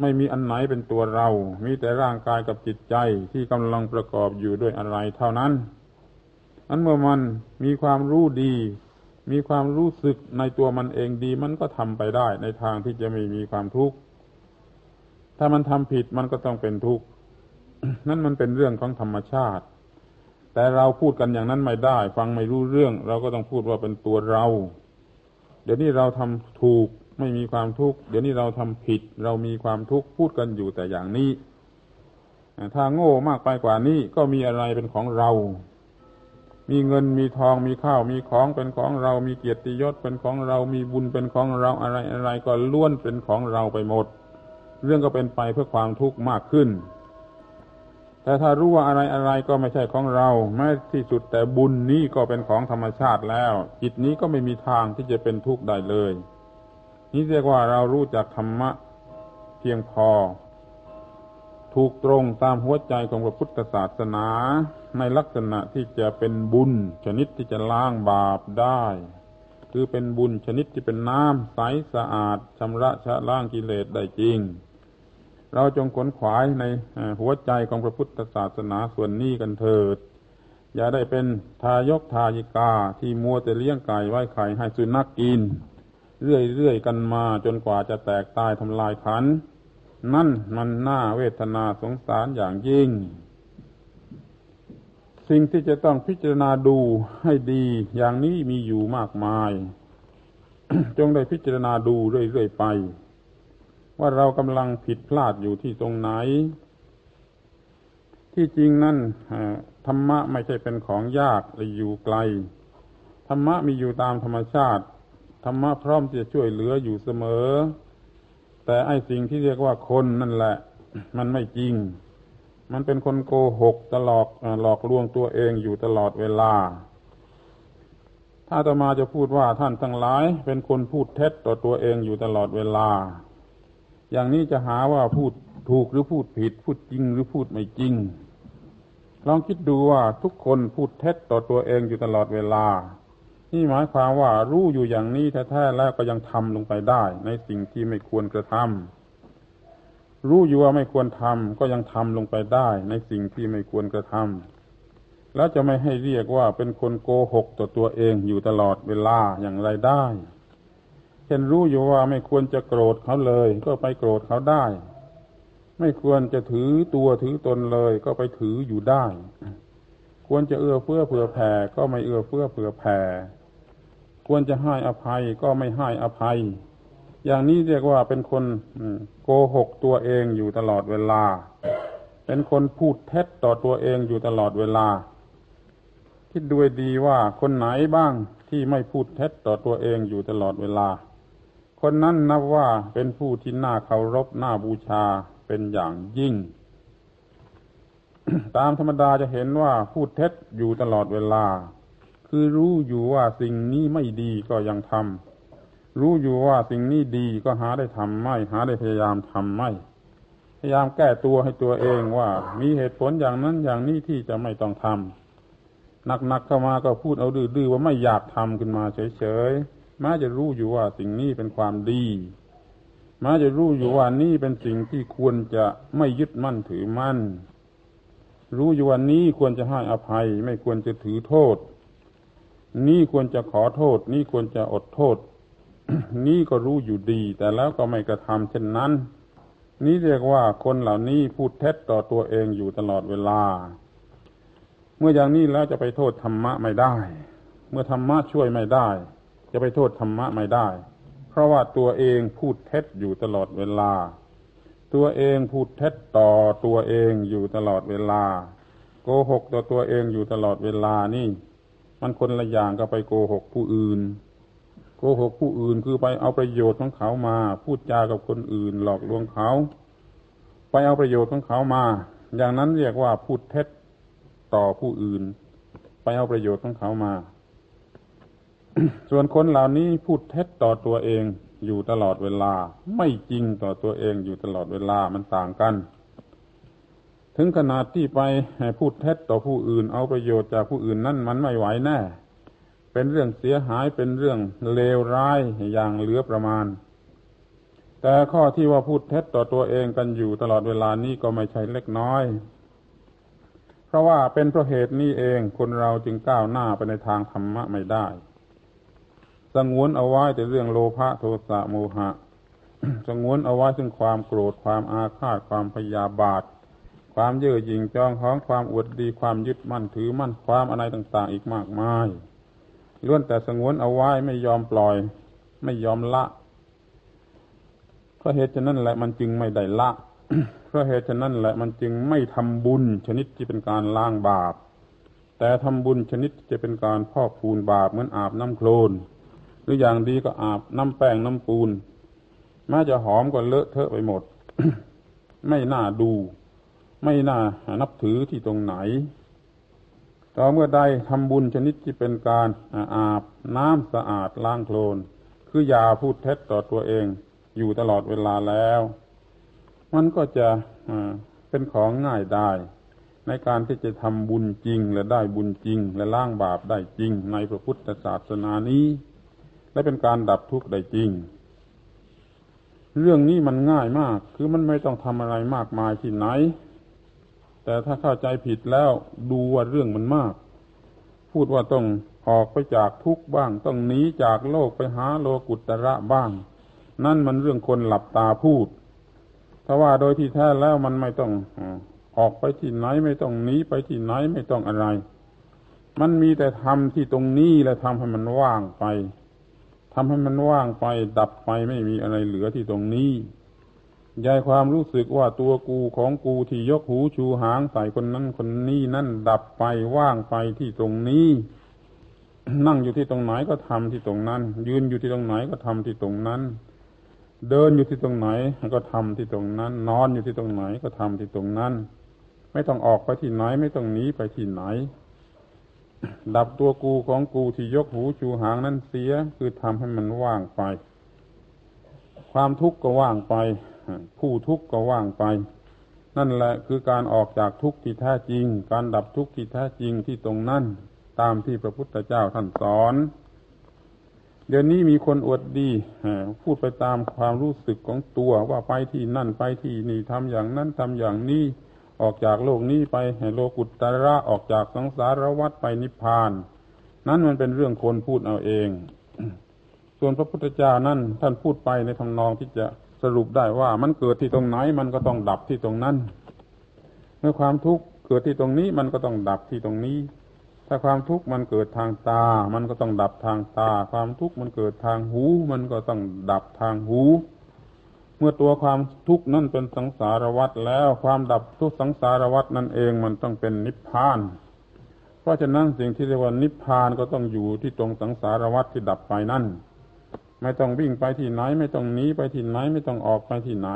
ไม่มีอันไหนเป็นตัวเรา มีแต่ร่างกายกับจิตใจที่กำลังประกอบอยู่ด้วยอะไรเท่านั้น อันเมื่อมันมีความรู้ดี มีความรู้สึกในตัวมันเองดี มันก็ทำไปได้ในทางที่จะไม่มีความทุกข์ ถ้ามันทำผิดมันก็ต้องเป็นทุกข์ นั่นมันเป็นเรื่องของธรรมชาติ แต่เราพูดกันอย่างนั้นไม่ได้ ฟังไม่รู้เรื่อง เราก็ต้องพูดว่าเป็นตัวเรา เดี๋ยวนี้เราทำถูก ไม่มีความทุกข์เดี๋ยวนี้เราทำผิด เรามีความทุกข์พูดกันอยู่แต่อย่างนี้ถ้าโง่มากไปกว่านี้ก็มีอะไรเป็นของเรา มีเงินมีทองมีข้าวมีของเป็นของเรา มีเกียรติยศเป็นของเรา มีบุญเป็นของเราอะไรอะไรก็ล้วนเป็นของเราไปหมด เรื่องก็เป็นไปเพื่อความทุกข์มากขึ้น แต่ถ้ารู้ว่าอะไรอะไรก็ไม่ใช่ของเราแม้ที่สุดแต่บุญนี้ก็เป็นของธรรมชาติแล้ว จิตนี้ก็ไม่มีทางที่จะเป็นทุกข์ได้เลย นี่เรียกว่าเรารู้จักธรรมะเพียงพอ ถูกตรงตามหัวใจของพระพุทธศาสนา ในลักษณะที่จะเป็นบุญ ชนิดที่จะล้างบาปได้ คือเป็นบุญชนิดที่เป็นน้ำใสสะอาดชำระชะล้างกิเลสได้จริง เราจงขนขวายในหัวใจของพระพุทธศาสนาส่วนนี้กันเถิด อย่าได้เป็นทายกทายิกาที่มัวแต่เลี้ยงไก่ไว้ไข่ให้สุนัขกกิน เรื่อยๆกันมาจนกว่าจะแตกตายทำลายขัน นั่นมันน่าเวทนาสงสารอย่างยิ่ง สิ่งที่จะต้องพิจารณาดูให้ดีอย่างนี้มีอยู่มากมาย จงได้พิจารณาดูเรื่อยๆไป ว่าเรากำลังผิดพลาดอยู่ที่ตรงไหน ที่จริงนั่นธรรมะไม่ใช่เป็นของยากหรืออยู่ไกลธรรมะมีอยู่ตามธรรมชาติ ธรรมะพร้อมที่จะช่วยเหลืออยู่เสมอ แต่ไอ้สิ่งที่เรียกว่าคนนั่นแหละ มันไม่จริง มันเป็นคนโกหกตลอดหลอกลวงตัวเองอยู่ตลอดเวลา ถ้าตมาจะพูดว่าท่านทั้งหลาย เป็นคนพูดเท็จต่อตัวเองอยู่ตลอดเวลา อย่างนี้จะหาว่าพูดถูกหรือพูดผิด พูดจริงหรือพูดไม่จริงลองคิดดูว่าทุกคนพูดเท็จต่อตัวเองอยู่ตลอดเวลา นี่หมายความว่ารู้อยู่อย่างนี้แท้ๆแล้วก็ยังทำลงไปได้ ในสิ่งที่ไม่ควรกระทำรู้อยู่ว่าไม่ควรทำก็ยังทำลงไปได้ ในสิ่งที่ไม่ควรกระทำแล้วจะไม่ให้เรียกว่าเป็นคนโกหกต่อตัวเองอยู่ตลอดเวลาอย่างไรได้เช่นรู้อยู่ว่าไม่ควรจะโกรธเขาเลย ก็ไปโกรธเขาได้ ไม่ควรจะถือตัวถือตนเลย ก็ไปถืออยู่ได้ ควรจะเอื้อเฟื้อเผื่อแผ่ก็ไม่เอื้อเฟื้อเผื่อแผ่ ควรจะให้อภัยก็ไม่ให้อภัย อย่างนี้เรียกว่าเป็นคนโกหกตัวเองอยู่ตลอดเวลา เป็นคนพูดเท็จต่อตัวเองอยู่ตลอดเวลา คิดด้วยดีว่าคนไหนบ้างที่ไม่พูดเท็จต่อตัวเองอยู่ตลอดเวลา คนนั้นนับว่าเป็นผู้ที่น่าเคารพน่าบูชาเป็นอย่างยิ่ง ตามธรรมดาจะเห็นว่าพูดเท็จอยู่ตลอดเวลา คือรู้อยู่ว่าสิ่งนี้ไม่ดีก็ยังทำรู้อยู่ว่าสิ่งนี้ดีก็หาได้ทำไม่ หาได้พยายามทำไม่ พยายามแก้ตัวให้ตัวเองว่า มีเหตุผลอย่างนั้นอย่างนี้ที่จะไม่ต้องทำหนักๆเข้ามาก็พูดเอาดื้อๆว่าไม่อยากทำขึ้นมาเฉยๆม้จะรู้อยู่ว่าสิ่งนี้เป็นความดีม้จะรู้อยู่ว่านี่เป็นสิ่งที่ควรจะไม่ยึดมั่นถือมั่นรู้อยู่ว่านี้ควรจะให้อภัย ไม่ควรจะถือโทษ นี่ควรจะขอโทษ นี่ควรจะอดโทษ นี่ก็รู้อยู่ดี แต่แล้วก็ไม่กระทำเช่นนั้น นี่เรียกว่าคนเหล่านี้พูดเท็จต่อตัวเองอยู่ตลอดเวลา เมื่ออย่างนี้แล้วจะไปโทษธรรมะไม่ได้ เมื่อธรรมะช่วยไม่ได้ จะไปโทษธรรมะไม่ได้ เพราะว่าตัวเองพูดเท็จอยู่ตลอดเวลา ตัวเองพูดเท็จต่อตัวเองอยู่ตลอดเวลา โกหกต่อตัวเองอยู่ตลอดเวลานี่ มันคนละอย่างก็ไปโกหกผู้อื่น โกหกผู้อื่นคือไปเอาประโยชน์ของเขามา พูดจากับคนอื่น หลอกลวงเขา ไปเอาประโยชน์ของเขามา อย่างนั้นเรียกว่าพูดเท็จต่อผู้อื่น ไปเอาประโยชน์ของเขามา ส่วนคนเหล่านี้พูดเท็จต่อตัวเองอยู่ตลอดเวลา ไม่จริงต่อตัวเองอยู่ตลอดเวลามันต่างกัน ถึงขนาดที่ไปพูดเท็จต่อผู้อื่น เอาประโยชน์จากผู้อื่นนั่นมันไม่ไหวแน่ เป็นเรื่องเสียหายเป็นเรื่องเลวร้ายอย่างเหลือประมาณ แต่ข้อที่ว่าพูดเท็จต่อตัวเองกันอยู่ตลอดเวลานี้ก็ไม่ใช่เล็กน้อย เพราะว่าเป็นเพราะเหตุนี้เองคนเราจึงก้าวหน้าไปในทางธรรมะไม่ได้ สงวนเอาไว้แต่เรื่องโลภะโทสะโมหะ สงวนเอาไว้ซึ่งความโกรธความอาฆาตความพยาบาท ความเย่อหยิ่งจองของความอวดดีความยึดมั่นถือมั่นความอะไรต่าง ๆ อีกมากมายล้วนแต่สงวนเอาไว้ไม่ยอมปล่อย ไม่ยอมละเพราะเหตุฉะนั้นแหละมันจึงไม่ได้ละเพราะเหตุฉะนั้นแหละมันจึงไม่ทำบุญชนิดที่เป็นการล้างบาป แต่ทำบุญชนิดจะเป็นการพอกพูนบาปเหมือนอาบน้ำโคลนหรืออย่างดีก็อาบน้ำแป้งน้ำปูนแม้จะหอมก็เลอะเทอะไปหมด ไม่น่าดู ไม่น่านับถือที่ตรงไหน ต่อเมื่อใดทำบุญชนิดที่เป็นการอาบน้ำสะอาดล้างโคลน คืออย่าพูดเท็จต่อตัวเองอยู่ตลอดเวลาแล้ว มันก็จะเป็นของง่ายได้ ในการที่จะทำบุญจริงและได้บุญจริง และล้างบาปได้จริง ในพระพุทธศาสนานี้ และเป็นการดับทุกข์ได้จริงเรื่องนี้มันง่ายมาก คือมันไม่ต้องทำอะไรมากมายที่ไหน แต่ถ้าเข้าใจผิดแล้วดูว่าเรื่องมันมาก พูดว่าต้องออกไปจากทุกบ้าง ต้องหนีจากโลกไปหาโลกุตระบ้าง นั่นมันเรื่องคนหลับตาพูดถ้าว่าโดยที่แท้แล้วมันไม่ต้องออกไปที่ไหนไม่ต้องหนีไปที่ไหนไม่ต้องอะไร มันมีแต่ทำที่ตรงนี้และทำให้มันว่างไปทำให้มันว่างไป ดับไปไม่มีอะไรเหลือที่ตรงนี้ ยายความรู้สึกว่าตัวกูของกูที่ยกหูชูหางใส่คนนั้นคนนี้นั่นดับไปว่างไปที่ตรงนี้ นั่งอยู่ที่ตรงไหนก็ทำที่ตรงนั้น ยืนอยู่ที่ตรงไหนก็ทำที่ตรงนั้น เดินอยู่ที่ตรงไหนก็ทำที่ตรงนั้น นอนอยู่ที่ตรงไหนก็ทำที่ตรงนั้น ไม่ต้องออกไปที่ไหนไม่ต้องหนีไปที่ไหน ดับตัวกูของกูที่ยกหูชูหางนั้นเสียคือทำให้มันว่างไป ความทุกข์ก็ว่างไป ผู้ทุกข์ก็ว่างไป นั่นแหละคือการออกจากทุกข์ที่แท้จริง การดับทุกข์ที่แท้จริงที่ตรงนั้นตามที่พระพุทธเจ้าท่านสอน เดี๋ยวนี้มีคนอวดดีพูดไปตามความรู้สึกของตัวว่าไปที่นั่นไปที่นี่ทำอย่างนั้นทำอย่างนี้ออกจากโลกนี้ไปโลกุตตระออกจากสังสารวัฏไปนิพพาน นั้นมันเป็นเรื่องคนพูดเอาเอง ส่วนพระพุทธเจ้านั่นท่านพูดไปในทำนองที่จะ สรุปได้ว่ามันเกิดที่ตรงไหนมันก็ต้องดับที่ตรงนั้น เมื่อความทุกข์เกิดที่ตรงนี้มันก็ต้องดับที่ตรงนี้ ถ้าความทุกข์มันเกิดทางตา มันก็ต้องดับทางตา ความทุกข์มันเกิดทางหู มันก็ต้องดับทางหู เมื่อตัวความทุกข์นั่นเป็นสังสารวัฏแล้ว ความดับทุกสังสารวัฏนั่นเองมันต้องเป็นนิพพาน เพราะฉะนั้นสิ่งที่เรียกว่านิพพานก็ต้องอยู่ที่ตรงสังสารวัฏที่ดับไปนั่น ไม่ต้องวิ่งไปที่ไหน ไม่ต้องหนีไปที่ไหน ไม่ต้องออกไปที่ไหน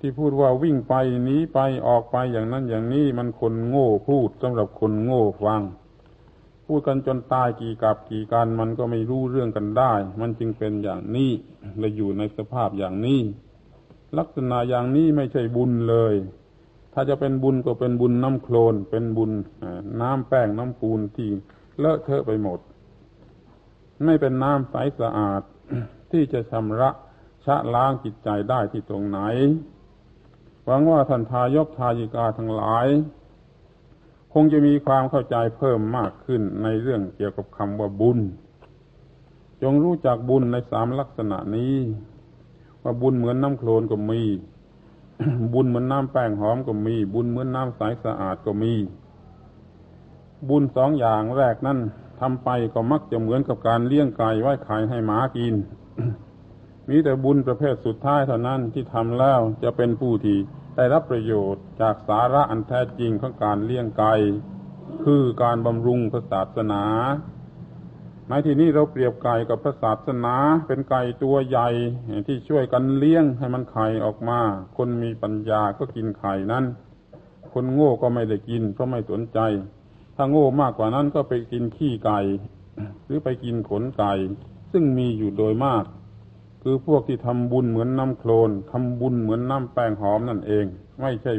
ที่พูดว่าวิ่งไปหนีไปออกไปอย่างนั้นอย่างนี้มันคนโง่พูดสำหรับคนโง่ฟัง พูดกันจนตายกี่กับกี่กันมันก็ไม่รู้เรื่องกันได้ มันจึงเป็นอย่างนี้และอยู่ในสภาพอย่างนี้ ลักษณะอย่างนี้ไม่ใช่บุญเลย ถ้าจะเป็นบุญก็เป็นบุญน้ำโคลนเป็นบุญน้ำแป้งน้ำปูนที่เลอะเทอะไปหมด ไม่เป็นน้ำใสสะอาดที่จะชำระชะล้างจิตใจได้ที่ตรงไหน หวังว่าท่านทายกทายิกาทั้งหลาย คงจะมีความเข้าใจเพิ่มมากขึ้นในเรื่องเกี่ยวกับคำว่าบุญ จงรู้จักบุญในสามลักษณะนี้ ว่าบุญเหมือนน้ำโคลนก็มี บุญเหมือนน้ำแป้งหอมก็มี บุญเหมือนน้ำใสสะอาดก็มี บุญสองอย่างแรกนั่น ทำไปก็มักจะเหมือนกับการเลี้ยงไก่ไว้ขายให้หมากิน มีแต่บุญประเภทสุดท้ายเท่านั้นที่ทำแล้วจะเป็นผู้ที่ได้รับประโยชน์จากสาระอันแท้จริงของการเลี้ยงไก่คือการบำรุงพระศาสนาในที่นี้เราเปรียบไก่กับพระศาสนา เป็นไก่ตัวใหญ่ที่ช่วยกันเลี้ยงให้มันไข่ออกมา คนมีปัญญาก็กินไข่นั้น คนโง่ก็ไม่ได้กินเพราะไม่สนใจ ถ้าโง่มากกว่านั้นก็ไปกินขี้ไก่ หรือไปกินขนไก่ ซึ่งมีอยู่โดยมาก คือพวกที่ทำบุญเหมือนน้ำโคลนทำบุญเหมือนน้ำแป้งหอมนั่นเอง ไม่ใช่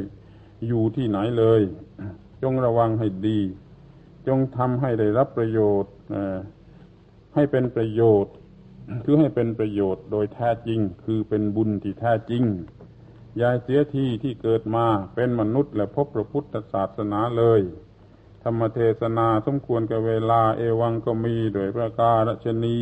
อยู่ที่ไหนเลย จงระวังให้ดี จงทำให้ได้รับประโยชน์ให้เป็นประโยชน์คือให้เป็นประโยชน์โดยแท้จริง คือเป็นบุญที่แท้จริงยายเสียทีที่เกิดมาเป็นมนุษย์และพบพระพุทธศาสนาเลย ธรรมเทศนาสมควรกับเวลาเอวังก็มีโดยประการชนี